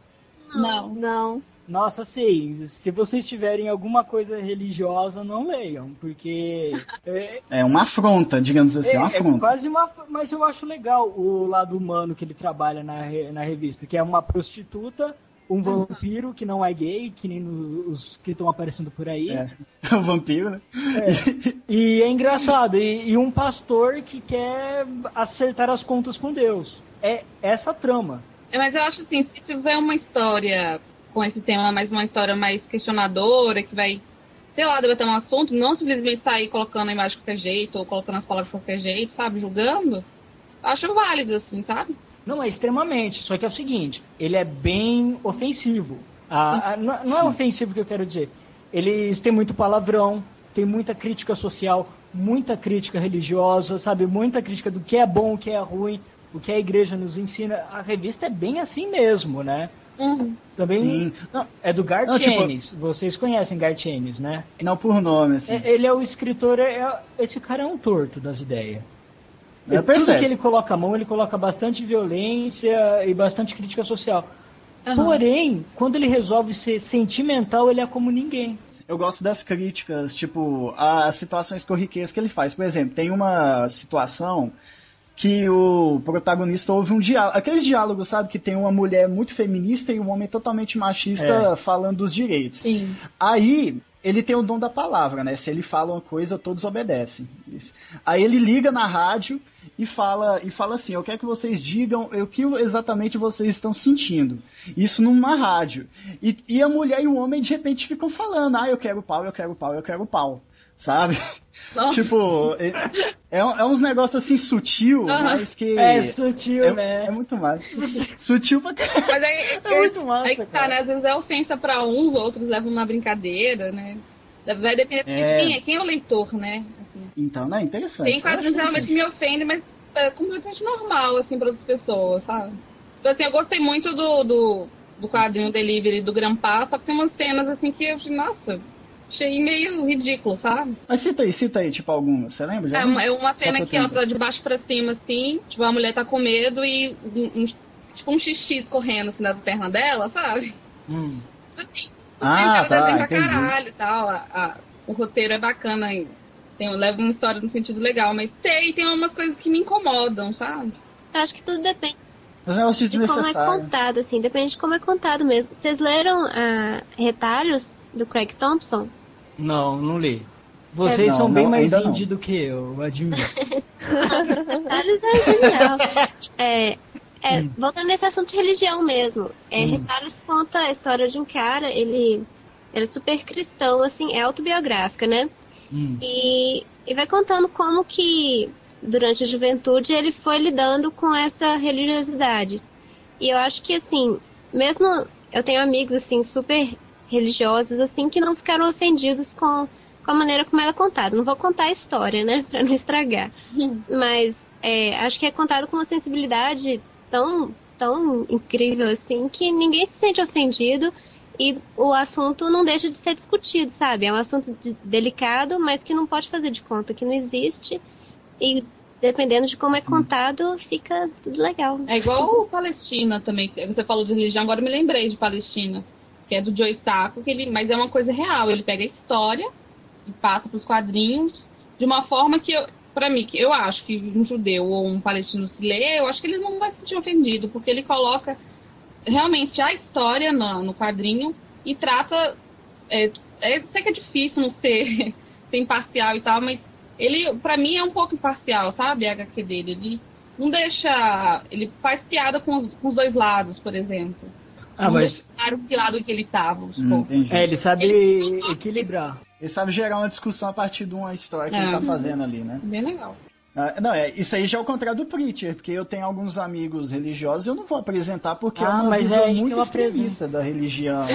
Não. Não. Nossa, sim. Se vocês tiverem alguma coisa religiosa, não leiam, porque é, É uma afronta, digamos assim, é, uma é afronta. quase uma. Mas eu acho legal o lado humano que ele trabalha na, re- na revista, que é uma prostituta, um vampiro que não é gay, que nem os que estão aparecendo por aí. É. O vampiro, né? E é engraçado, e, e um pastor que quer acertar as contas com Deus. É essa a trama. É, Mas eu acho assim, se tiver uma história com esse tema, mas uma história mais questionadora, que vai, sei lá, debater um assunto, não simplesmente sair colocando a imagem de qualquer jeito, ou colocando as palavras de qualquer jeito, sabe, julgando, acho válido, assim, sabe? Não é extremamente, só que é o seguinte, ele é bem ofensivo. Ah, ah, não, não é ofensivo que eu quero dizer. Eles têm muito palavrão, tem muita crítica social, muita crítica religiosa, sabe? Muita crítica do que é bom, o que é ruim, o que a igreja nos ensina. A revista é bem assim mesmo, né? Uhum. Também Sim. Não, é do Garth Não, tipo- Ennis. Vocês conhecem Garth Ennis, né? não por nome, assim. É- Ele é o escritor, é- é- esse cara é um torto das ideias. É, Tudo percebe. que ele coloca a mão, ele coloca bastante violência e bastante crítica social. Aham. Porém, quando ele resolve ser sentimental, ele é como ninguém. Eu gosto das críticas, tipo, às situações corriqueiras que ele faz. Por exemplo, tem uma situação que o protagonista ouve um diálogo. Aqueles diálogos, sabe, que tem uma mulher muito feminista e um homem totalmente machista falando dos direitos. Sim. Aí ele tem o dom da palavra, né? Se ele fala uma coisa, todos obedecem. Isso. Aí ele liga na rádio e fala e fala assim: "Eu quero que vocês digam o que exatamente vocês estão sentindo". Isso numa rádio. E, e a mulher e o homem de repente ficam falando: "Ah, eu quero pau, eu quero pau, eu quero pau". Sabe? Nossa. tipo, é, é, é uns negócios assim sutil, Aham. mas que É sutil, é, né? é muito mais. sutil pra caralho. Mas aí, É muito massa, aí que tá, cara. né? Às vezes é ofensa pra uns, outros levam na brincadeira, né? Vai depender É. de quem é, quem é o leitor, né? Assim. Então, né? Interessante. Tem quadrinhos realmente que me ofendem, mas é completamente normal, assim, para outras pessoas, sabe? Então, assim, eu gostei muito do, do, do quadrinho Delivery do Grampá, só que tem umas cenas, assim, que eu falei, nossa, achei meio ridículo, sabe? Mas cita aí, cita aí, tipo, alguma. Você lembra? Já É uma, é uma cena que ela tá de baixo pra cima, assim, tipo, a mulher tá com medo e um, um- tipo um xixi escorrendo, assim, da perna dela, sabe? Hum. Assim, Ah, tá, pra entendi. caralho tal, a- a- o roteiro é bacana e tem, leva uma história no sentido legal, mas sei, tem umas coisas que me incomodam, sabe? Eu acho que tudo depende Os negócios de como é contado, assim. Depende de como é contado mesmo. Vocês leram ah, Retalhos, do Craig Thompson? Não, não li. Vocês Não, são bem não, mais indie do que eu. Retalhos é genial. É, é, Hum. voltando nesse assunto de religião mesmo. É, Hum. Retalhos conta a história de um cara, ele, ele é super cristão, assim, é autobiográfica, né? Hum. E, e vai contando como que durante a juventude ele foi lidando com essa religiosidade. E eu acho que assim, mesmo eu tenho amigos assim super religiosos assim que não ficaram ofendidos com, com a maneira como ela é contada. Não vou contar a história, né, Pra não estragar. Mas é, acho que é contado com uma sensibilidade tão tão incrível assim que ninguém se sente ofendido e o assunto não deixa de ser discutido, sabe? É um assunto de- delicado, mas que não pode fazer de conta que não existe. E dependendo de como é contado, fica tudo legal. É igual o Palestina também. Você falou de religião, agora me lembrei de Palestina. Que é do Joe Sacco, que ele, mas é uma coisa real. Ele pega a história e passa para os quadrinhos de uma forma que, pra mim, que eu acho que um judeu ou um palestino se lê, eu acho que ele não vai se sentir ofendido, porque ele coloca realmente a história no, no quadrinho e trata. É, é, sei que é difícil não ser, ser imparcial e tal, mas ele, pra mim, é um pouco imparcial, sabe? A HQ dele. Ele não deixa. Ele faz piada com os, com os dois lados, por exemplo. Ah, mas- deixaram que lado que ele tava. Hum. É, ele sabe equilibrar. Ele sabe gerar uma discussão a partir de uma história que É. ele tá fazendo ali, né? Bem legal. Ah, Não, é, isso aí já é o contrário do Preacher, porque eu tenho alguns amigos religiosos e eu não vou apresentar porque é Ah, uma mas visão é muito extremista da religião.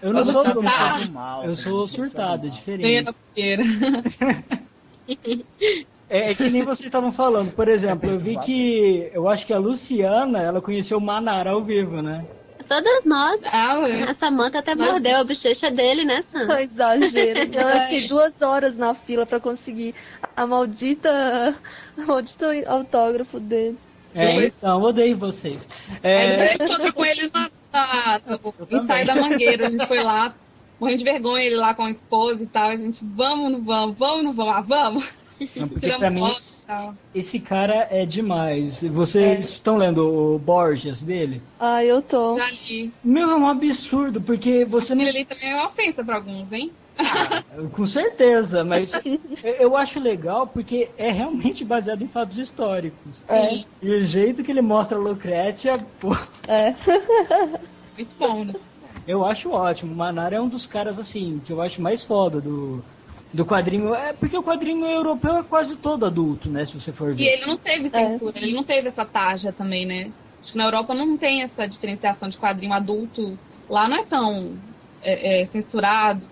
Eu não sou é do mal. Eu sou é surtado, é diferente. na fogueira. É, é que nem vocês estavam falando. Por exemplo, eu vi que. Eu acho que a Luciana, ela conheceu o Manara ao vivo, né? Todas nós. Ah, ué. A Samanta até Mas- mordeu a bochecha dele, né, Sam? Não, exagero. Eu fiquei duas horas na fila pra conseguir a maldita, a maldita autógrafo dele. É, então, odeio vocês. Aí É, depois a gente encontrou com ele na, na, no ensaio da Mangueira. A gente foi lá, morrendo de vergonha, ele lá com a esposa e tal. A gente, vamos, não vamos, vamos, não vamos, ah, vamos. Não, porque pra mim esse cara é demais. Vocês estão lendo o Borges dele? Ah, eu tô. Já li. Meu, é um absurdo, porque você não. Ali também é uma ofensa pra alguns, hein? Com certeza, mas eu acho legal porque é realmente baseado em fatos históricos. É. E o jeito que ele mostra a Lucrécia, pô, É. Muito bom, né? eu acho ótimo. O Manara é um dos caras, assim, que eu acho mais foda do, do quadrinho. É porque o quadrinho europeu é quase todo adulto, né? Se você for E ver. ele não teve censura, ele não teve essa tarja também, né? Acho que na Europa não tem essa diferenciação de quadrinho adulto. Lá não é tão é, é, censurado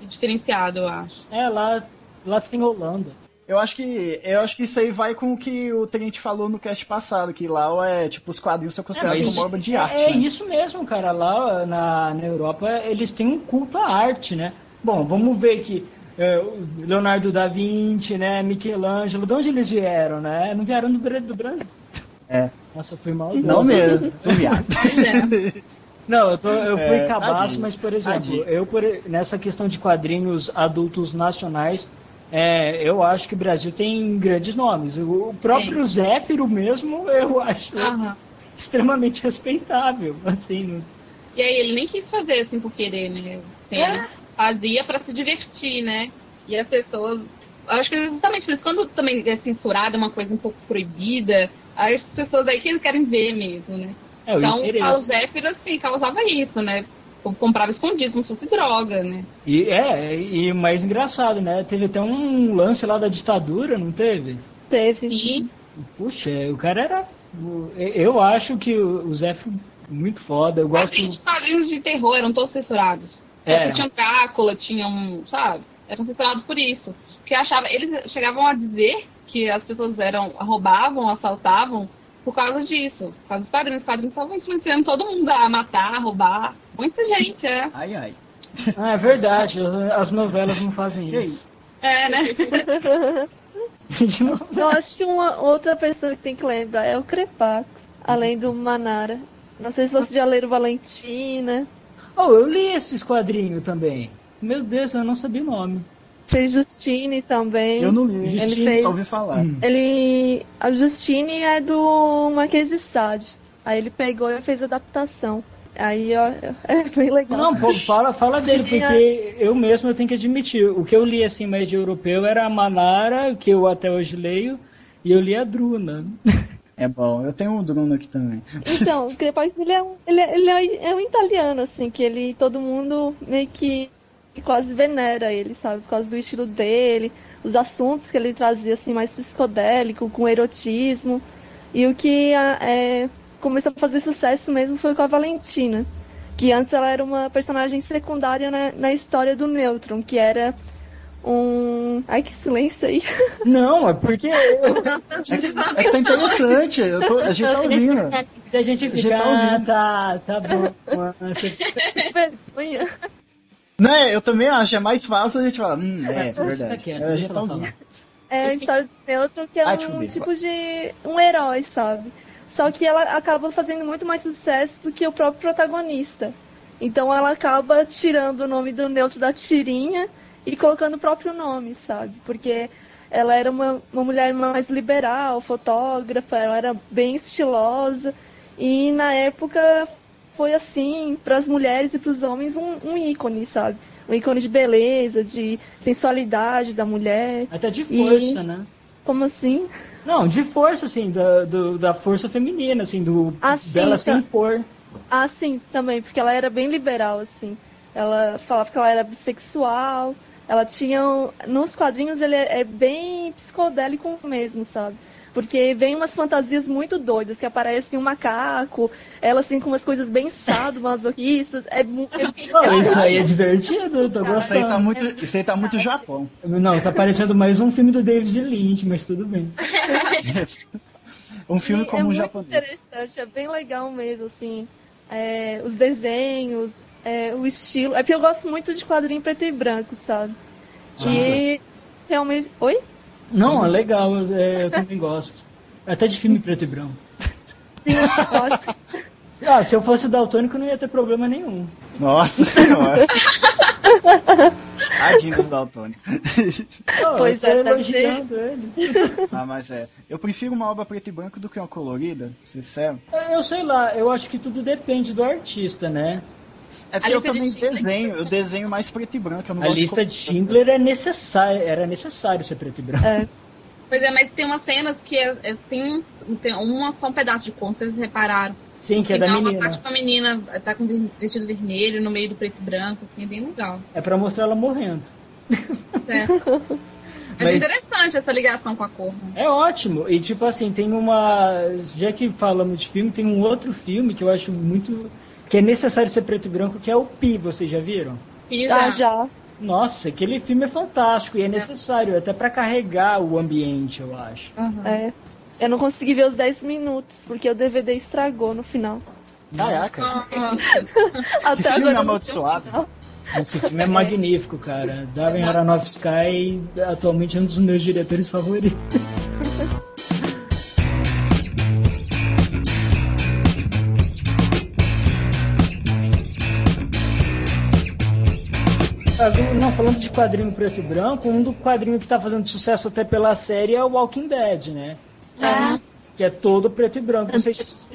e diferenciado, eu acho. É, lá, lá tem Holanda. Eu acho que eu acho que isso aí vai com o que o Tenente falou no cast passado, que lá é tipo os quadrinhos são considerados mas como obra de é, arte. É né? isso mesmo, cara. Lá na, na Europa eles têm um culto à arte, né? Bom, vamos ver que é, Leonardo da Vinci, né? Michelangelo, de onde eles vieram, né? Não vieram do, do Brasil. É. Nossa, foi mal. Não mesmo, tô viado. Pois é. Não, eu, tô, eu fui É, cabaço, mas por exemplo, eu por, nessa questão de quadrinhos adultos nacionais, é, eu acho que o Brasil tem grandes nomes. O, próprio Zéfiro mesmo, eu acho Aham. extremamente respeitável. Assim, não- E aí ele nem quis fazer assim por querer, né? Assim, É. Fazia pra se divertir, né? E as pessoas. eu Acho que é justamente por isso, quando também é censurada, uma coisa um pouco proibida, aí as pessoas aí que querem ver mesmo, né? é o então o interesse. Paulo Zéfiro, assim, causava isso, né? Comprava escondido, como se fosse droga, né? E é, e mais engraçado, né? Teve até um lance lá da ditadura, não teve? Teve. E Puxa, o cara era. Eu acho que o Zé foi muito foda. Eu gosto. assim, os quadrinhos de terror eram todos censurados. É. É. Tinha um Drácula, tinha um, sabe? Eram censurados por isso. Porque achava, eles chegavam a dizer que as pessoas eram, roubavam, assaltavam por causa disso. Por causa dos quadrinhos. Os quadrinhos estavam influenciando todo mundo a matar, a roubar. Muita gente, é. Ai, ai. Ah, é verdade, as novelas não fazem isso. É, né? De novo. Eu acho que uma outra pessoa que tem que lembrar é o Crepax, além do Manara. Não sei se vocês já leram Valentina. Oh, eu li esses quadrinhos também. Meu Deus, eu não sabia o nome. Fez Justine também. Eu não li, Ele fez- só ouvi falar. Hum. Ele. A Justine é do Marquês de Sade. Aí ele pegou e fez adaptação. Aí, ó, é bem legal. Não, pô, fala, fala dele, Sim, porque eu mesmo eu tenho que admitir. O que eu li assim mais de europeu era a Manara, que eu até hoje leio, e eu li a Druna. É bom, eu tenho um Druno aqui também. Então, o ele é um, ele é, ele é, é um italiano, assim, que ele, todo mundo meio que, quase venera ele, sabe? Por causa do estilo dele, os assuntos que ele trazia, assim, mais psicodélico, com erotismo. E o que é, começou a fazer sucesso mesmo foi com a Valentina, que antes ela era uma personagem secundária na, na história do Neutron, que era um... Ai, que silêncio aí. Não, é porque É que tá interessante, eu tô- a gente tá ouvindo. se a gente A gente ficar, tá ouvindo. tá, tá bom. Vergonha. Não é, eu também acho, é mais fácil a gente falar, hum, é, é Tá verdade. quieto, a gente tá ouvindo. É a história do Neutron, que é um tipo de um herói, sabe? Só que ela acaba fazendo muito mais sucesso do que o próprio protagonista. Então ela acaba tirando o nome do Neutro da tirinha e colocando o próprio nome, sabe? Porque ela era uma, uma mulher mais liberal, fotógrafa, ela era bem estilosa. E na época foi assim, para as mulheres e para os homens, um, um ícone, sabe? Um ícone de beleza, de sensualidade da mulher. Até de E- força, né? Como assim? Não, de força, assim, da, do- da força feminina, assim, do, Ah, sim, dela se tá. impor. Ah, sim, também, porque ela era bem liberal, assim. Ela falava que ela era bissexual. Ela tinha. um- Nos quadrinhos ele é, é bem psicodélico mesmo, sabe? Porque vem umas fantasias muito doidas, que aparece um macaco, ela assim com umas coisas bem sadomasoquistas. É, mu- é, Pô, isso aí é divertido, tô Isso aí gostando. tá muito, isso aí tá muito Japão. Não, tá parecendo mais um filme do David Lynch, mas tudo bem. Um filme é como um muito japonês. interessante, é bem legal mesmo, assim. É, os desenhos, é, o estilo. É porque eu gosto muito de quadrinho preto e branco, sabe? E realmente. Oi? Não, é legal, é, eu também gosto. Até de filme preto e branco. Sim, eu gosto. Ah, se eu fosse daltônico não ia ter problema nenhum. Nossa senhora. Tadinho dos daltônicos. Pois é, ser. elogiando eles. Ah, mas é. Eu prefiro uma obra preto e branco do que uma colorida, sincero. Eu sei lá, eu acho que tudo depende do artista, né? É porque eu de também Schindler. desenho, eu desenho mais preto e branco. Eu não A gosto lista de cor- Schindler é necessária, era necessário ser preto e branco. É. Pois é, mas tem umas cenas que é, é- tem, tem uma só um pedaço de conto, vocês repararam. Sim, que é Tem da uma menina. parte com a menina tá com vestido vermelho no meio do preto e branco, assim, é bem legal. É pra mostrar ela morrendo. É. Mas, Mas- interessante essa ligação com a cor. né? É ótimo. E tipo assim, tem uma. Já que falamos de filme, tem um outro filme que eu acho muito. Que é necessário ser preto e branco, que é o Pi, vocês já viram? Fiz Ah, a- já. Nossa, aquele filme é fantástico e é necessário, até pra carregar o ambiente, eu acho. É. Eu não consegui ver os 10 minutos, porque o DVD estragou no final. Caraca. Até que filme amaldiçoado. Esse filme é magnífico, cara. Darren Aronofsky atualmente é um dos meus diretores favoritos. Ah, Não, falando de quadrinho preto e branco, um do quadrinho que tá fazendo sucesso até pela série é o Walking Dead, né? É. Que é todo preto e branco. Vocês,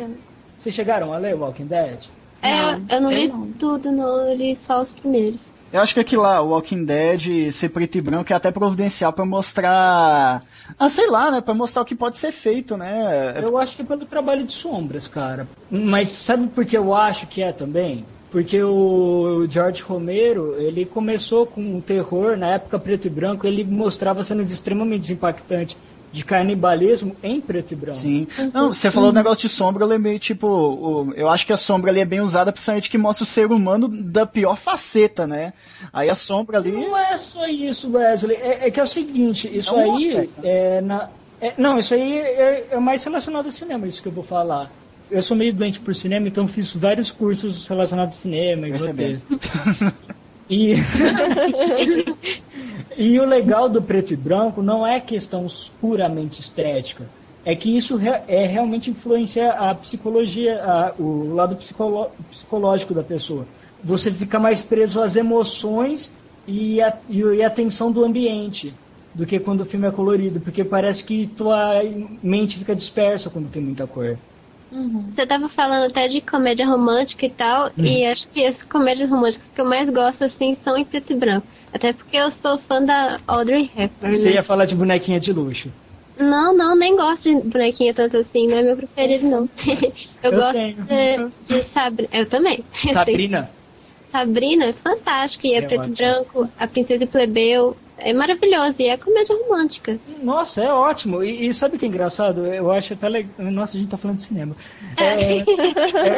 vocês chegaram a ler o Walking Dead? É, Não, eu não li não. tudo, não. Eu li só os primeiros. Eu acho que aqui lá, o Walking Dead ser preto e branco é até providencial pra mostrar. Ah, sei lá, né? Pra mostrar o que pode ser feito, né? Eu acho que é pelo trabalho de sombras, cara. Mas sabe por que eu acho que é também? Porque o George Romero, ele começou com o terror na época preto e branco, ele mostrava cenas extremamente impactantes de canibalismo em preto e branco. Sim. Não, você falou do negócio de sombra, eu lembrei, tipo, o- eu acho que a sombra ali é bem usada, principalmente que mostra o ser humano da pior faceta, né? Aí a sombra ali. Não é só isso, Wesley. É, é que é o seguinte, isso É um aí é na. é- não, isso aí é, é mais relacionado ao cinema, isso que eu vou falar. Eu sou meio doente por cinema, então fiz vários cursos relacionados ao cinema e roteiro. E, e o legal do preto e branco não é questão puramente estética. É que isso é realmente influencia a psicologia, a- o lado psicológico da pessoa. Você fica mais preso às emoções e a, e a tensão do ambiente do que quando o filme é colorido, porque parece que tua mente fica dispersa quando tem muita cor. Você tava falando até de comédia romântica e tal, e acho que as comédias românticas que eu mais gosto, assim, são em preto e branco. Até porque eu sou fã da Audrey Hepburn, Você né? ia falar de bonequinha de luxo. Não, não, nem gosto de bonequinha tanto assim, não é meu preferido, não. eu, Eu gosto tenho. de, de Sabrina. Eu também. Sabrina. Sabrina é fantástico, e é, É preto e branco, a Princesa e Plebeu. É maravilhoso, e é comédia romântica. Nossa, é ótimo. E, e sabe o que é engraçado? Eu acho até legal. Nossa, a gente tá falando de cinema. É,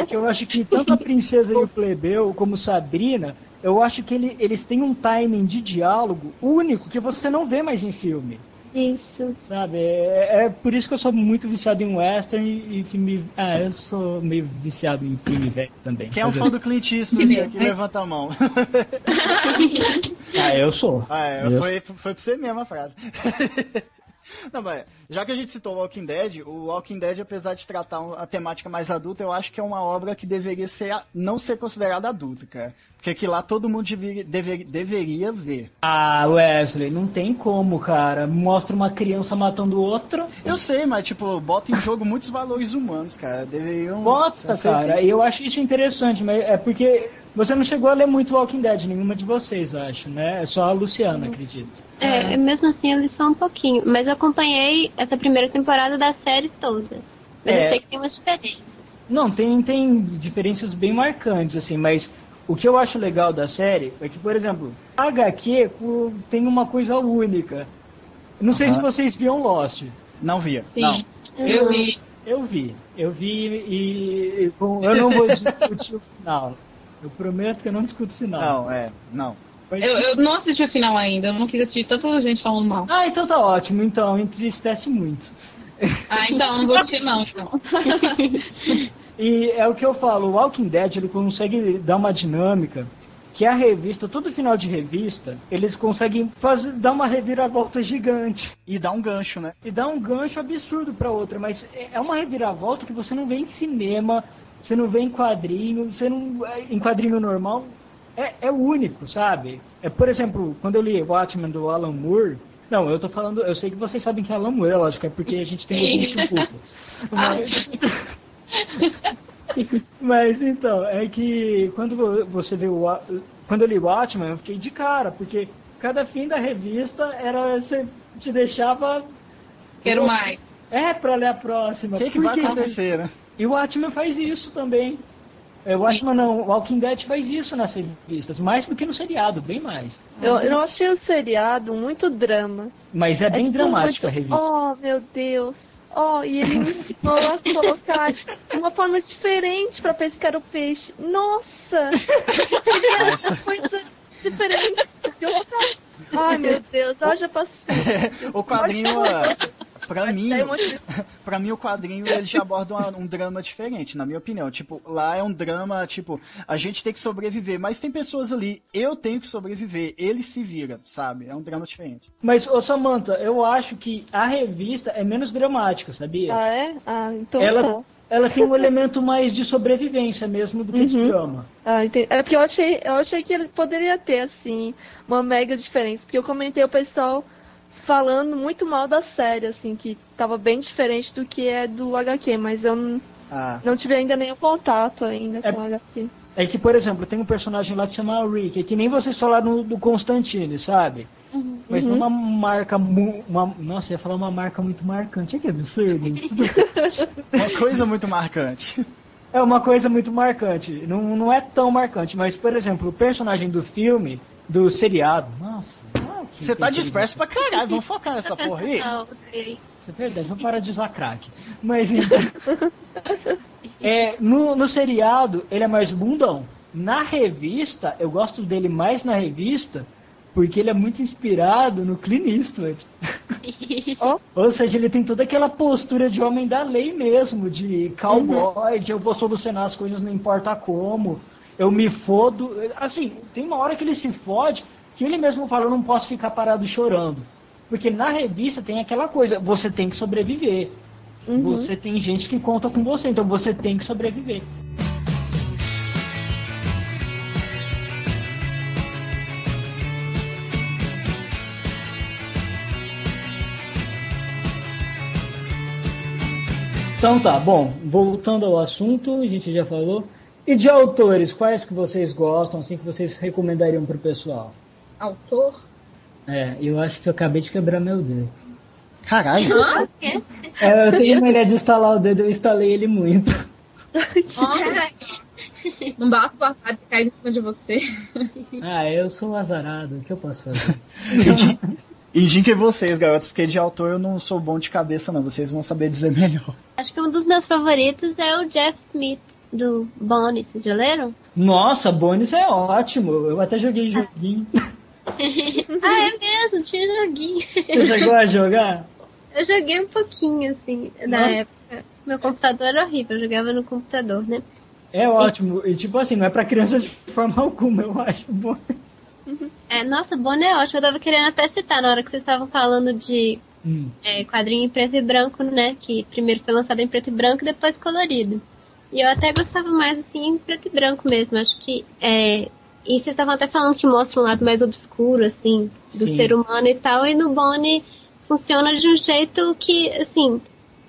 é que eu acho que tanto a Princesa e o Plebeu como Sabrina, eu acho que ele- eles têm um timing de diálogo único que você não vê mais em filme. Isso. Sabe? É, é por isso que eu sou muito viciado em western e filme. Ah, eu sou meio viciado em filme velho também. Quem é um Fazer- fã do Clint Eastwood aqui? Levanta a mão. Ah, eu sou. Ah, é, Eu- foi, foi pra você mesmo a frase. Não, mas já que a gente citou o Walking Dead, o Walking Dead, apesar de tratar a temática mais adulta, eu acho que é uma obra que deveria ser a- não ser considerada adulta, cara. Porque que lá todo mundo deveria, ver. Ah, Wesley, não tem como, cara. Mostra uma criança matando outra. Eu sei, mas tipo, bota em jogo muitos valores humanos, cara. Deveriam. Bota, cara. Eu acho isso interessante, mas é porque Você não chegou a ler muito Walking Dead, nenhuma de vocês, acho, né? É só a Luciana, acredito. É, mesmo assim eu li só um pouquinho. Mas eu acompanhei essa primeira temporada da série toda. Mas É. eu sei que tem umas diferenças. Não, tem, tem diferenças bem marcantes, assim, mas o que eu acho legal da série é que, por exemplo, a HQ o- tem uma coisa única. Não sei se vocês viam Lost. Não via. Sim. Não. Eu vi. Eu vi. Eu vi e, e bom, eu não vou discutir o final. Eu prometo que eu não discuto o final. Não, é. Não. Mas- Eu, eu não assisti a final ainda, eu não quis assistir tanta gente falando mal. Ah, então tá ótimo. Então, entristece muito. Ah, então, não vou assistir não, então. E é o que eu falo, o Walking Dead ele consegue dar uma dinâmica que a revista, todo final de revista, eles conseguem fazer, dar uma reviravolta gigante. E dá um gancho, né? E dá um gancho absurdo pra outra, mas é é uma reviravolta que você não vê em cinema, você não vê em quadrinho, você não em quadrinho normal. É, é único, sabe? É, por exemplo, quando eu li Watchmen do Alan Moore, não, eu tô falando, eu sei que vocês sabem que é Alan Moore, é lógico, é porque a gente tem ouvinte culpa. Mas, mas então, é que quando vo- você vê o Wa- quando eu li Watchmen, eu fiquei de cara, porque cada fim da revista era você te deixava Quero mais. é pra ler a próxima. O que, que Por vai acontecer, né? E o Watchmen faz isso também. É, O Watchmen não, o Walking Dead faz isso nas revistas, mais do que no seriado, bem mais. Eu, eu achei o seriado muito drama. Mas é bem tipo, dramática muito- a revista. Oh, meu Deus. Oh, e ele me ensinou a colocar de uma forma diferente pra pescar o peixe. Nossa! Ele era Nossa. uma coisa diferente. Ai, meu Deus, haja paciência. O quadrinho, pra mim, de- pra mim o quadrinho ele já aborda uma- um drama diferente, na minha opinião. Tipo, lá é um drama, tipo, a gente tem que sobreviver, mas tem pessoas ali, eu tenho que sobreviver, ele se vira, sabe? É um drama diferente. Mas, ô Samantha, eu acho que a revista é menos dramática, sabia? Ah, é? Ah, então ela, tá. ela tem um elemento mais de sobrevivência mesmo do que de Uhum. drama. Ah, entendi. É porque eu achei, eu achei que ele poderia ter, assim, uma mega diferença. Porque eu comentei o pessoal falando muito mal da série, assim, que tava bem diferente do que é do HQ, mas eu não, Ah, não tive ainda nenhum contato ainda É- com o HQ. É que, por exemplo, tem um personagem lá que chama Rick, é que nem vocês falaram do Constantine, sabe? Mas Uhum. numa marca. mu- Uma, nossa, eu ia falar uma marca muito marcante. É que absurdo. uma coisa muito marcante. é uma coisa muito marcante. Não, não é tão marcante, mas, por exemplo, o personagem do filme, do seriado. Nossa. Você tá disperso pra caralho, vamos focar nessa porra aí. Ah, ok. Isso é verdade, vamos parar de usar crack. Mas é, no, no seriado, ele é mais bundão. Na revista, eu gosto dele mais na revista, porque ele é muito inspirado no Clint Eastwood. Ó. Ou seja, ele tem toda aquela postura de homem da lei mesmo, de cowboy, de eu vou solucionar as coisas não importa como, eu me fodo. Assim, tem uma hora que ele se fode, que ele mesmo fala, eu não posso ficar parado chorando. Porque na revista tem aquela coisa, você tem que sobreviver. Uhum. Você tem gente que conta com você, então você tem que sobreviver. Então tá, bom, voltando ao assunto, a gente já falou. E de autores, quais que vocês gostam, assim, que vocês recomendariam pro pessoal? Autor? É, eu acho que eu acabei de quebrar meu dedo. Caralho. Hã? Quê? É, eu tenho mania de instalar o dedo, eu instalei ele muito. Nossa. Não basta o azar de cair em cima de você. Ah, eu sou azarado, o que eu posso fazer? Indi- Indiquem vocês, garotos, porque de autor eu não sou bom de cabeça, não. Vocês vão saber dizer melhor. Acho que um dos meus favoritos é o Jeff Smith, do Bonnie. Vocês já leram? Nossa, Bonis é ótimo, eu até joguei joguinho. ah, é mesmo, tinha joguinho. Você chegou a jogar? Eu joguei um pouquinho, assim, na Nossa. época. Meu computador era horrível, eu jogava no computador, né? É ótimo, e tipo assim, não é pra criança de forma alguma, eu acho bom. É, nossa, Bonnie é ótimo. Eu tava querendo até citar na hora que vocês estavam falando de Hum. é, quadrinho em preto e branco, né? Que primeiro foi lançado em preto e branco e depois colorido. E eu até gostava mais, assim, em preto e branco mesmo. Acho que. É... E vocês estavam até falando que mostra um lado mais obscuro, assim, do Sim. ser humano e tal. E no Bonnie funciona de um jeito que, assim.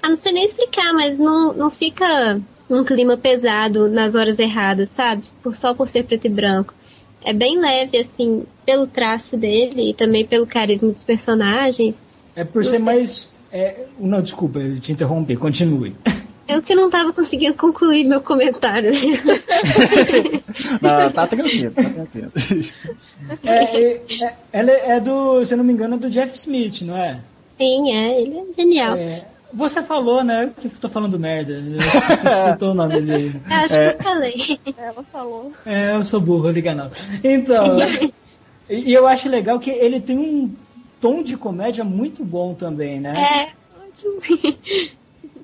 Ah, não sei nem explicar, mas não, não fica um clima pesado nas horas erradas, sabe? Por, só por ser preto e branco. É bem leve, assim, pelo traço dele e também pelo carisma dos personagens. É por ser mais. É... Não, desculpa, eu te interrompi, continue. Eu que não tava conseguindo concluir meu comentário. Não, tá tranquilo, tá tranquilo. É, é, é- ela é do, se eu não me engano, é do Jeff Smith, não é? Sim, é, ele é genial. É, você falou, né? Que tô falando merda. Eu escutou o nome dele. Eu acho É. que eu falei. Ela falou. É, eu sou burro, liga não. Então, e e eu acho legal que ele tem um tom de comédia muito bom também, né? É, ótimo.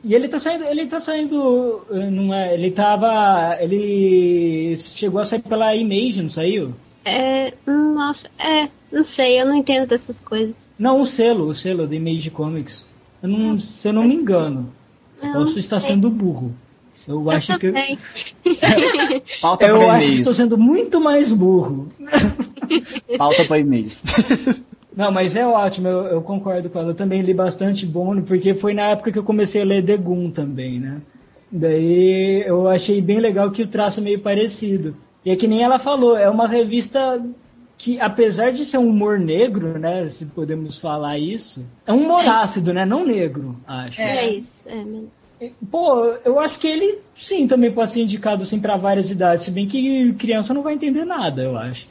E ele tá saindo, ele tá saindo, eh, não é, ele tava, ele chegou a sair pela Image, não saiu? É, nossa, é, não sei, eu não entendo dessas coisas. Não, o selo, o selo da Image Comics. Eu não, se eu não me engano. Eu Posso não estar sei. sendo burro. Eu acho que eu, também. Pauta eu acho que estou sendo muito mais burro. Pauta pra e-mails. Não, mas é ótimo, eu, eu concordo com ela. Eu também li bastante Bono, porque foi na época que eu comecei a ler The Goon também, né? Daí eu achei bem legal que o traço é meio parecido. E é que nem ela falou, é uma revista que, apesar de ser um humor negro, né? Se podemos falar isso, é um humor ácido, né? Não negro, acho. É, isso, é mesmo. Pô, eu acho que ele sim também pode ser indicado assim para várias idades, se bem que criança não vai entender nada, eu acho.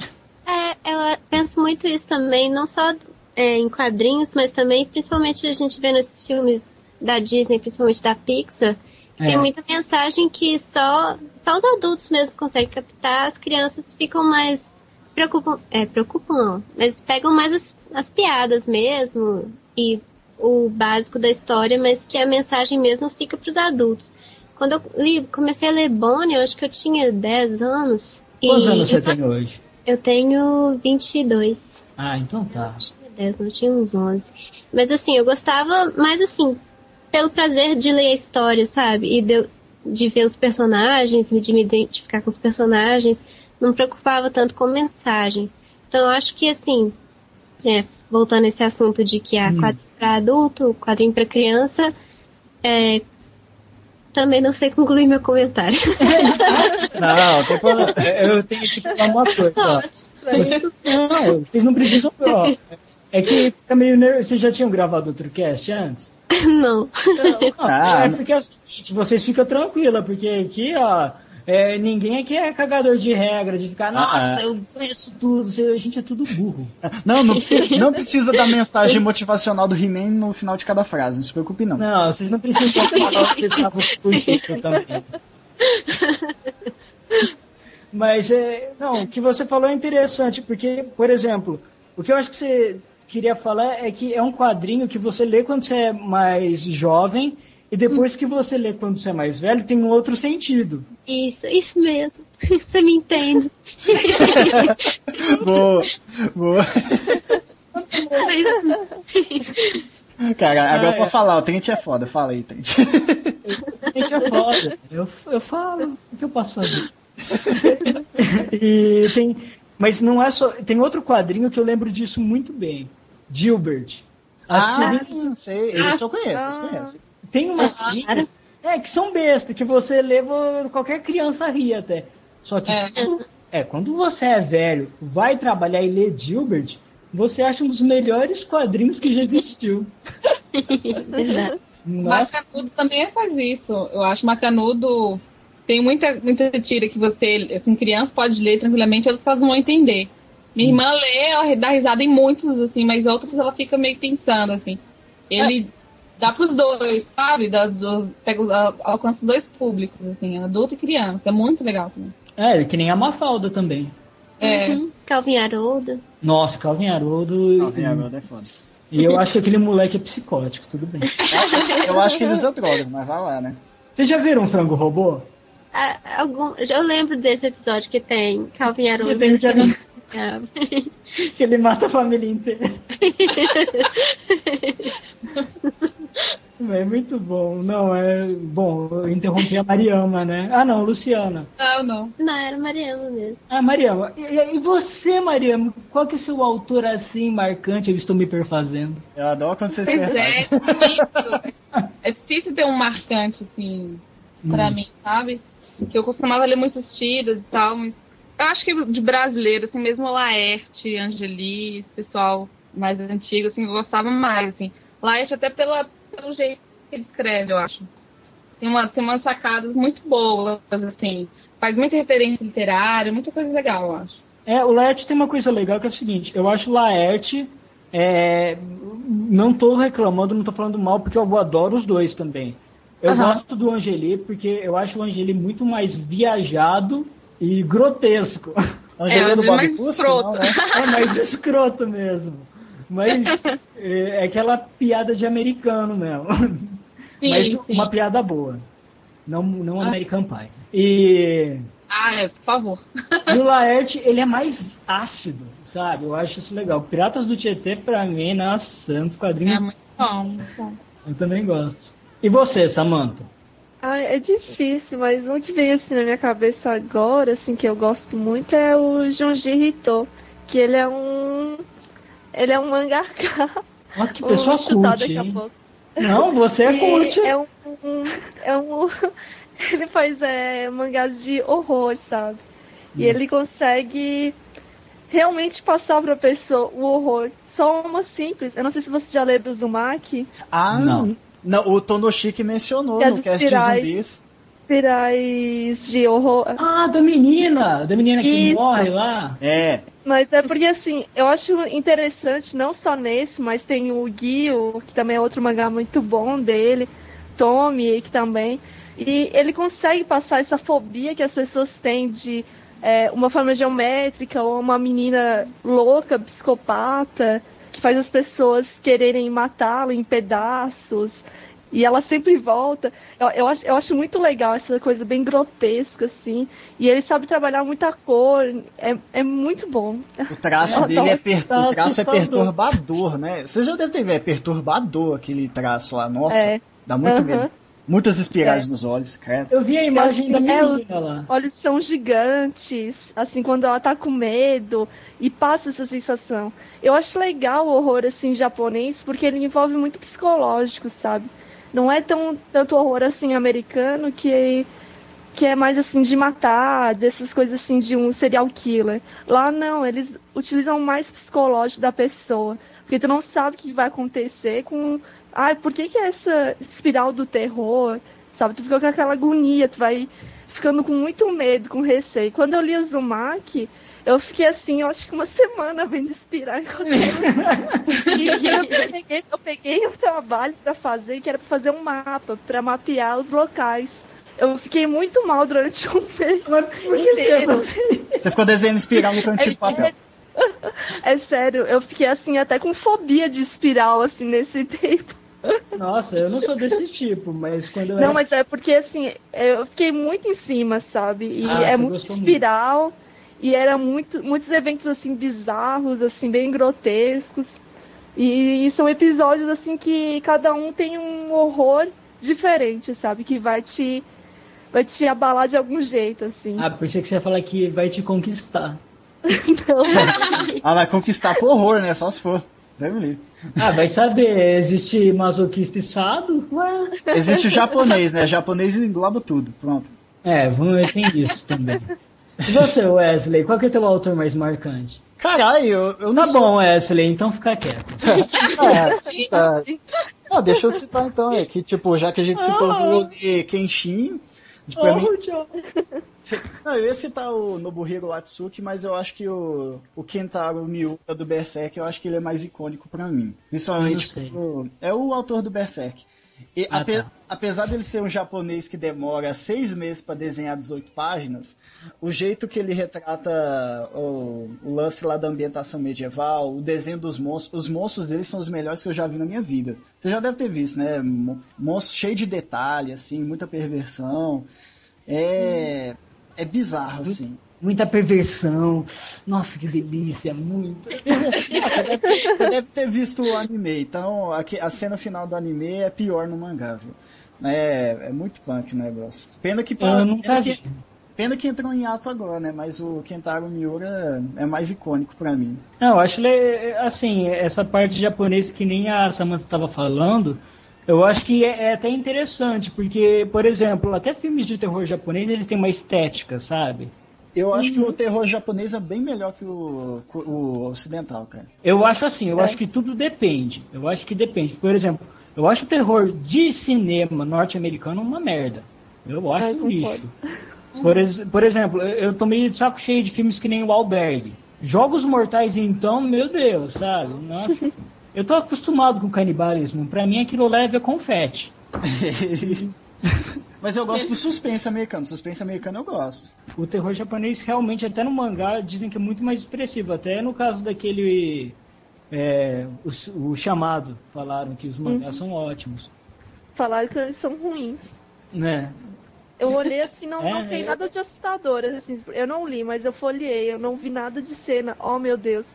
É, eu penso muito isso também, não só é, em quadrinhos, mas também, principalmente, a gente vê nesses filmes da Disney, principalmente da Pixar, É. tem muita mensagem que só, só os adultos mesmo conseguem captar, as crianças ficam mais. preocupam, é, preocupam não, mas pegam mais as, as piadas mesmo e o básico da história, mas que a mensagem mesmo fica para os adultos. Quando eu li, comecei a ler Bonnie, eu acho que eu tinha 10 anos. Quantos e anos você tem hoje? Eu tenho 22. Ah, então tá. Tinha 10, não tinha uns 11. Mas assim, eu gostava mais assim, pelo prazer de ler a história, sabe? E de, de ver os personagens, de me identificar com os personagens. Não me preocupava tanto com mensagens. Então eu acho que assim, é, voltando a esse assunto de que há Hum. quadrinho para adulto, quadrinho para criança, é, também não sei concluir meu comentário. Não, tem problema. Eu tenho que falar uma coisa. ó. Ótimo, mas- Você- não, vocês não precisam. Ó, é que fica meio ner- Vocês já tinham gravado outro cast antes? não. Não, Ah, é porque é o seguinte, vocês ficam tranquila, porque aqui, ó, é, ninguém aqui é cagador de regra, de ficar, nossa, ah. eu conheço tudo, a gente é tudo burro. Não, não precisa, não precisa da mensagem motivacional do He-Man no final de cada frase, não se preocupe não. Não, vocês não precisam falar o que tava fugindo também. Mas, é, não, o que você falou é interessante, porque, por exemplo, o que eu acho que você queria falar é que é um quadrinho que você lê quando você é mais jovem e depois que você lê quando você é mais velho tem um outro sentido. Isso, isso mesmo. Você me entende. Boa, boa. Cara, agora Ah, é. pra falar, o Trent é foda, fala aí, Trent. Gente, é foda. Eu, eu falo, o que eu posso fazer? e tem, mas não é só. Tem outro quadrinho que eu lembro disso muito bem. Gilbert. As Ah, tirinhas- não sei, esse eu conheço, eu conheço. Tem umas tirinhas é, que são bestas, que você leva, qualquer criança ri até. Só que É. quando, é, quando você é velho, vai trabalhar e lê Gilbert, você acha um dos melhores quadrinhos que já existiu. Verdade. Nossa, Macanudo também faz isso. Eu acho Macanudo tem muita, muita tira que você, assim, criança pode ler tranquilamente, elas não vão entender. Minha irmã lê, ela dá risada em muitos, assim, mas outros ela fica meio pensando, assim. Ele dá pros dois, sabe? Dá, dos, pega, alcança os dois públicos, assim, adulto e criança. É muito legal também. é, que nem a Mafalda também. É. Uhum. Calvin Haroldo. Nossa, Calvin Haroldo. Vem agora, é foda. E eu acho que aquele moleque é psicótico, tudo bem. Eu acho que ele usa drogas, mas vai lá, né? Vocês já viram um frango robô? Ah, algum, eu lembro desse episódio que tem Calvin Haroldo. Que tem que que ele mata a família inteira. É muito bom. Não, é. Bom, eu interrompi a Mariama, né? Ah, não, Luciana. Não, não. Não, era Mariana mesmo. Ah, Mariama. E, e você, Mariama? Qual que é o seu autor assim marcante? Eu estou me perfazendo. Eu adoro quando vocês Pois é, é perfazem. difícil. É difícil ter um marcante, assim. pra Hum. mim, sabe? Que eu costumava ler muitas tiras e tal, mas eu acho que de brasileiro, assim, mesmo Laerte, Angeli, pessoal mais antigo, assim, eu gostava mais, assim. Laerte até pela, pelo jeito que ele escreve, eu acho. Tem, uma, tem umas sacadas muito boas, assim. Faz muita referência literária, muita coisa legal, eu acho. É, o Laerte tem uma coisa legal que é o seguinte, eu acho o Laerte, é, não tô reclamando, não tô falando mal, porque eu adoro os dois também. Eu Aham. gosto do Angeli, porque eu acho o Angeli muito mais viajado e grotesco. Angelina É, do é Bob mais Fusca, escroto. não, né? É mais escroto mesmo. Mas é, é aquela piada de americano mesmo. Sim, Mas sim. uma piada boa. Não, não American Pie. E, Ah, é, por favor. e o Laerte, ele é mais ácido, sabe? Eu acho isso legal. Piratas do Tietê, pra mim, nossa, é uns É quadrinhos. bom, muito bom. Eu também gosto. E você, Samantha? Ai, é difícil, mas um que vem assim na minha cabeça agora, assim, que eu gosto muito é o Junji Ito, que ele é um. Ele é um mangaka. Ó, que pessoa hein? pouco. Não, você é E cult. É um, um- é um. Ele faz é, mangás de horror, sabe? E Hum. ele consegue realmente passar pra pessoa o horror. Só uma simples. Eu não sei se você já leu do Uzumaki. Ah, Não. Não. o Tonoshiki mencionou Que é no cast de pirais. zumbis. Pirais de horror. Ah, da menina! Da menina que Isso. morre lá. É, Mas é porque assim, eu acho interessante, não só nesse, mas tem o Guio, que também é outro mangá muito bom dele, Tommy, que também. E ele consegue passar essa fobia que as pessoas têm de é, uma forma geométrica ou uma menina louca, psicopata, faz as pessoas quererem matá-la em pedaços. E ela sempre volta. Eu, eu, acho, eu acho muito legal essa coisa bem grotesca, assim. E ele sabe trabalhar muita cor. É, é muito bom. o traço dele é, per- o traço é perturbador, né? Você já deve ter visto, é perturbador aquele traço lá. Nossa, É. dá muito Aham. medo. Muitas espirais nos olhos, credo. Eu vi a imagem da É, os menina lá. olhos são gigantes, assim, quando ela tá com medo, e passa essa sensação. Eu acho legal o horror, assim, japonês, porque ele envolve muito psicológico, sabe? Não é tão tanto horror, assim, americano, que, que é mais, assim, de matar, dessas coisas, assim, de um serial killer. Lá, não, eles utilizam mais psicológico da pessoa, porque tu não sabe o que vai acontecer com... Ai, por que que é essa espiral do terror? Sabe, tu fica com aquela agonia, tu vai ficando com muito medo, com receio. Quando eu li o Zumaki, eu fiquei assim, eu acho que uma semana vendo eu... e, eu peguei, eu peguei um trabalho pra fazer, que era pra fazer um mapa, pra mapear os locais. Eu fiquei muito mal durante um mês Mas por que você é inteiro. assim? Você ficou desenhando espiral no cantinho de papel. É sério, eu fiquei assim, até com fobia de espiral, assim, nesse tempo. Nossa, eu não sou desse tipo, mas quando eu Não, era mas é porque assim, eu fiquei muito em cima, sabe? E Ah, é muito gostou muito. espiral. E era muito, muitos eventos assim bizarros, assim, bem grotescos. E, são episódios assim que cada um tem um horror diferente, sabe? Que vai te vai te abalar de algum jeito, assim. Ah, pensei que você ia falar que vai te conquistar. Então, Ah, vai conquistar por horror, né? Só se for. Deve livre. Ah, vai saber, existe masoquista e sado? Ué. Existe o japonês, né? Japonês engloba tudo. Pronto. É, tem isso também. E você, Wesley, qual que é teu autor mais marcante? Caralho, eu, eu não Tá sou- bom, Wesley, então fica quieto. É, tá. Ah, deixa eu citar então, é que tipo, já que a gente citou o Rurouni Kenshin, mim, Oh, John. não, eu ia citar o Nobuhiro Atsuki, mas eu acho que o, o Kentaro Miura do Berserk, eu acho que ele é mais icônico pra mim. Principalmente por- é o autor do Berserk. E Ah, ape- tá. apesar dele ser um japonês que demora seis meses pra desenhar 18 páginas, o jeito que ele retrata o, o lance lá da ambientação medieval, o desenho dos monstros, os monstros dele são os melhores que eu já vi na minha vida. Você já deve ter visto, né? Mo- Monstro cheio de detalhe, assim, muita perversão. É, é bizarro, assim. Muita perversão. Nossa, que delícia, muito. Você deve, você deve ter visto o anime, então aqui- a cena final do anime é pior no mangá, viu? É, é muito punk o negócio. Pena que, pena que, pena que entrou em ato agora, né? Mas o Kentaro Miura é mais icônico pra mim. Não, eu acho assim, essa parte japonesa que nem a Samantha estava falando, Eu acho que é, é até interessante, porque, por exemplo, até filmes de terror japonês, eles têm uma estética, sabe? Eu acho que o terror japonês é bem melhor que o, o ocidental, cara. Eu acho assim, eu acho que tudo depende. Eu acho que depende. Por exemplo, eu acho o terror de cinema norte-americano uma merda. Eu acho Ai, um lixo. Por, ex- por exemplo, eu eu tô meio de saco cheio de filmes que nem o Albergue. Jogos Mortais, então, meu Deus, sabe? Nossa. Eu tô acostumado com canibalismo. Pra mim, aquilo leve é confete. Mas eu gosto do suspense americano. Suspense americano eu gosto. O terror japonês realmente, até no mangá, dizem que é muito mais expressivo. Até no caso daquele. é, o, o chamado, falaram que os mangás são ótimos. Falaram que eles são ruins. Né? Eu olhei assim, não, É, não tem eu- nada de assustador. Assim, eu não li, mas eu folhei, eu não vi nada de cena. Oh meu Deus.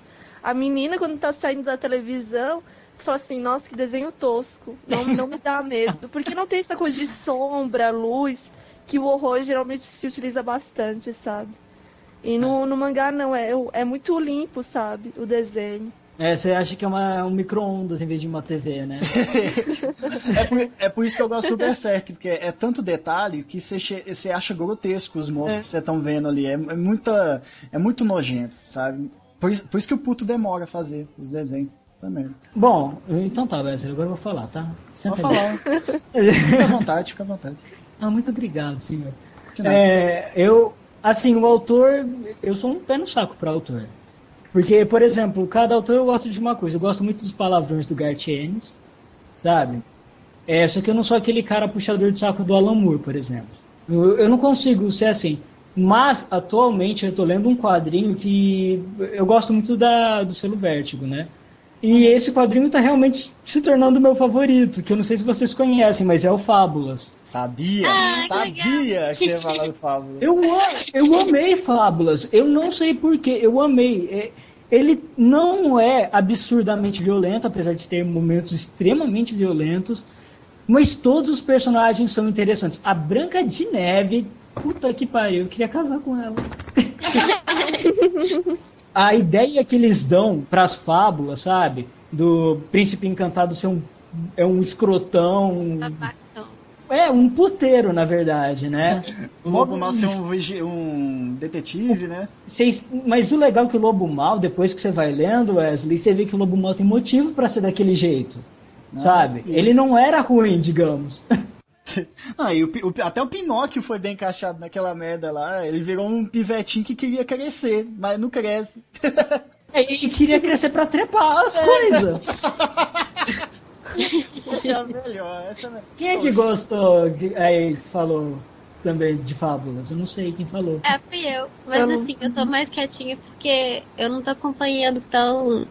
A menina, quando tá saindo da televisão, fala assim, nossa, que desenho tosco. Não, não me dá medo. Porque não tem essa coisa de sombra, luz, que o horror geralmente se utiliza bastante, sabe? E no, no mangá não, é, é muito limpo, sabe? O desenho. É, você acha que é uma, um micro-ondas em vez de uma TV, né? É por, é por isso que eu gosto do Berserk, porque é tanto detalhe que você, você acha grotesco os monstros É. que você estão vendo ali. É, é muita, é muito nojento, sabe? Por isso, por isso que o puto demora a fazer os desenhos. Bom, então tá, Wesley, agora eu vou falar, tá? Senta aí. falar. Fica à vontade, fica à vontade. Ah, muito obrigado, senhor. É, eu, assim, o autor, eu sou um pé no saco para autor. Porque, por exemplo, cada autor eu gosto de uma coisa. Eu gosto muito dos palavrões do Garth Ennis, sabe? É, só que eu não sou aquele cara puxador de saco do Alan Moore, por exemplo. Eu, eu não consigo ser assim. Mas, atualmente, eu tô lendo um quadrinho que eu gosto muito da, do selo Vértigo, né? E esse quadrinho tá realmente se tornando meu favorito, que eu não sei se vocês conhecem, mas é o Fábulas. Sabia, Ah, que sabia que você ia falar do Fábio. Eu, eu amei Fábulas. Eu não sei porquê. Eu amei. É, Ele não é absurdamente violento, apesar de ter momentos extremamente violentos. Mas todos os personagens são interessantes. A Branca de Neve, puta que pariu, eu queria casar com ela. A ideia que eles dão pras fábulas, sabe? Do príncipe encantado ser um, é um escrotão. Babacão. É, um puteiro, na verdade, né? O Lobo Mal ser um, um detetive, né? Vocês- mas o legal é que o Lobo Mal, depois que você vai lendo, Wesley, você vê que o Lobo Mal tem motivo pra ser daquele jeito. sabe? sim. Ele não era ruim, digamos. Ah, e o o até o Pinóquio foi bem encaixado naquela merda lá. Ele virou um pivetinho que queria crescer, mas não cresce. Ele queria crescer pra trepar as coisas. Essa é a melhor. Essa é a melhor. Quem é que gostou, que- aí falou também de fábulas? Eu não sei quem falou. É, fui eu. Mas Eu não- assim, eu tô mais quietinha porque eu não tô acompanhando tão,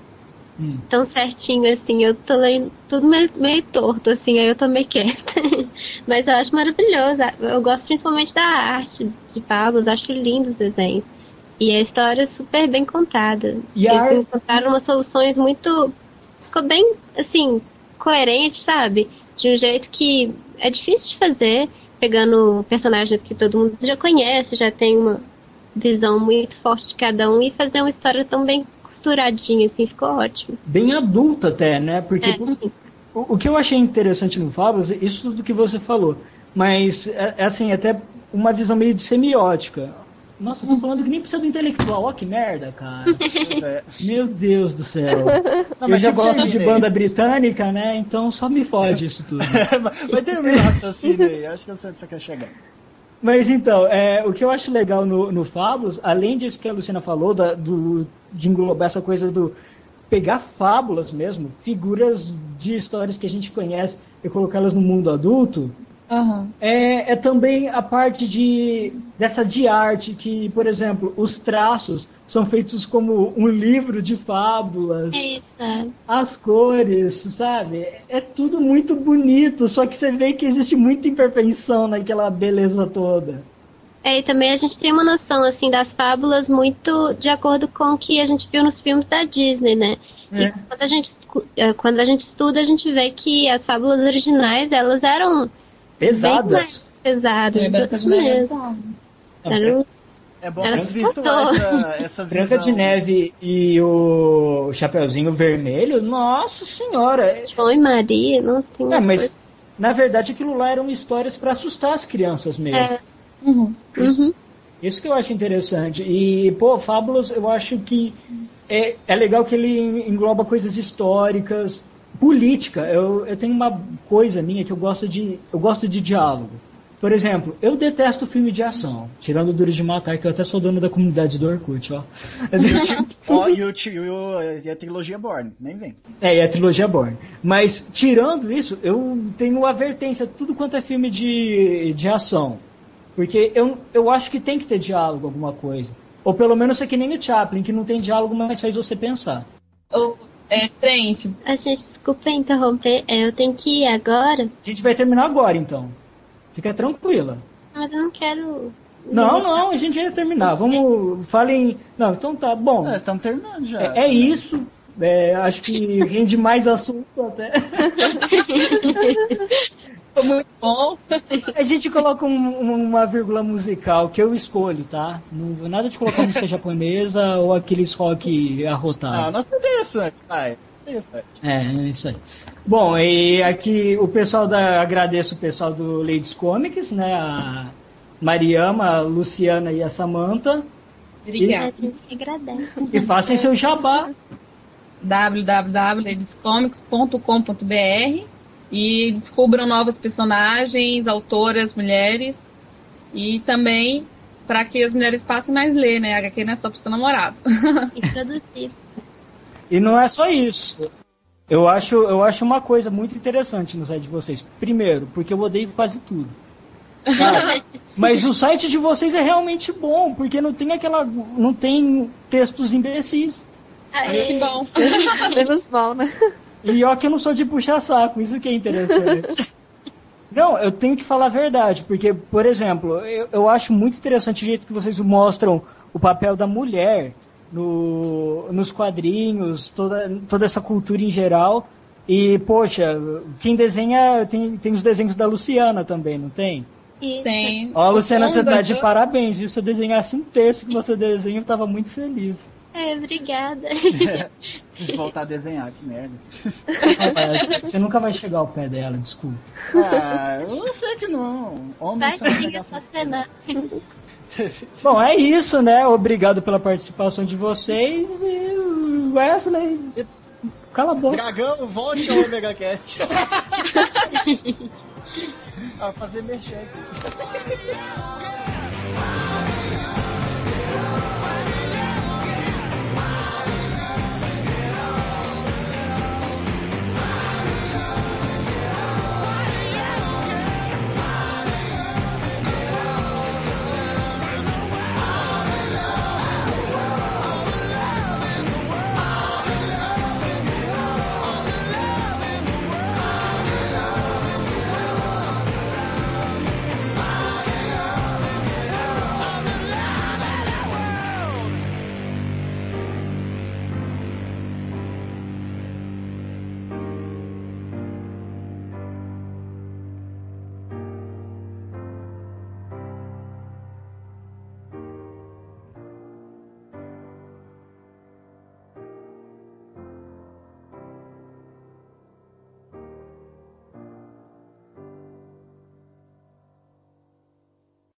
Hum. tão certinho assim. Eu tô lendo tudo meio, meio torto, assim, aí eu tô meio quieta. Mas eu acho maravilhoso. Eu gosto principalmente da arte de Pablos, acho lindo os desenhos. E a história é super bem contada. E Eles ar- encontraram umas soluções muito. Ficou bem, assim, coerente, sabe? De um jeito que é difícil de fazer, pegando personagens que todo mundo já conhece, já tem uma visão muito forte de cada um e fazer uma história tão bem costuradinha, assim, ficou ótimo. Bem adulta até, né? Porque É, o, o que eu achei interessante no Fábulas, isso tudo que você falou, mas é, é assim, até uma visão meio de semiótica. Nossa, eu tô falando que nem precisa do intelectual, ó que merda, cara. Pois é. Meu Deus do céu. Não, eu já tipo, gosto de banda britânica, né? Então só me fode isso tudo. Mas termina o raciocínio aí. Acho que eu sei onde você quer chegar. Mas então, é, o que eu acho legal no, no Fábulos, além disso que a Luciana falou, da- do, de englobar essa coisa do pegar fábulas mesmo, figuras de histórias que a gente conhece e colocá-las no mundo adulto, Aham. é, é também a parte de dessa de arte que, por exemplo, os traços são feitos como um livro de fábulas, É isso, as cores, sabe? É tudo muito bonito, só que você vê que existe muita imperfeição naquela beleza toda. É, e também a gente tem uma noção, assim, das fábulas muito de acordo com o que a gente viu nos filmes da Disney, né? É. E quando a, gente, eh, quando a gente estuda, a gente vê que as fábulas originais, elas eram Pesadas. pesadas. É, isso é mesmo. Eram- É bom Era desvirtuar assustador. essa, essa visão. Branca de Neve e o Chapeuzinho Vermelho, nossa senhora. é- João e Maria, nossa, tem É, mas coisas- na verdade aquilo lá eram histórias para assustar as crianças mesmo. É. Uhum. Isso, Uhum. isso que eu acho interessante. E, pô, Fábulas, eu acho que é, é legal que ele engloba coisas históricas, política. Eu, eu tenho uma coisa minha que eu gosto de. Eu gosto de diálogo. Por exemplo, eu detesto filme de ação, tirando Duros de Matar, que eu até sou dono da comunidade do Orkut, ó. Ó, e, o, o- a trilogia Born, nem vem. É, e a trilogia Born. Mas, tirando isso, eu tenho advertência tudo quanto é filme de, de ação. Porque eu, eu acho que tem que ter diálogo, alguma coisa. Ou pelo menos é que nem o Chaplin, que não tem diálogo, mas faz você pensar. Ô, é, Trent, Ah, gente, desculpa interromper. é, Eu tenho que ir agora, A gente vai terminar agora, então. Fica tranquila. mas eu não quero. Não, não, a gente ia terminar. Vamos, falem... Não, então tá, bom. É, estamos terminando já. É, é isso. É, acho que rende mais assunto até. foi muito bom. A gente coloca um- uma vírgula musical que eu escolho, tá? Não, nada de colocar música japonesa ou aqueles rock Ah, arrotado. não foi interessante, vai. Interessante. É, é isso aí. Bom, e aqui o pessoal da. Agradeço o pessoal do Ladies Comics, né? A Mariama, a Luciana e a Samantha. A Obrigada. gente agradece. E façam seu jabá. www.ladescomics.com.br e descubram novos personagens, autoras, mulheres e também para que as mulheres passem mais a ler, né? HQ não é só pro seu namorado. Introduzir. E não é só isso. Eu acho, eu acho uma coisa muito interessante no site de vocês. Primeiro, porque eu odeio quase tudo. sabe? Mas o site de vocês é realmente bom, porque não tem aquela. não tem textos imbecis. Aê. que bom. Menos mal, né? E ó que eu não sou de puxar saco, isso que é interessante. Não, eu tenho que falar a verdade, porque, por exemplo, eu, eu acho muito interessante o jeito que vocês mostram o papel da mulher no, nos quadrinhos, toda, toda essa cultura em geral. E, poxa, quem desenha, tem, tem os desenhos da Luciana também, não tem? Isso. Tem. Ó, Luciana, você tá de parabéns, viu? Se eu desenhasse um texto que você desenha, eu tava muito feliz. É, obrigada. Preciso voltar a desenhar, que merda. Ah, Você nunca vai chegar ao pé dela, desculpa. Ah, eu sei que não. Homens Vai são. Bom, é isso, né? Obrigado pela participação de vocês e Wesley, cala a boca. Dragão, volte ao Omega Cast. a fazer merchan aqui.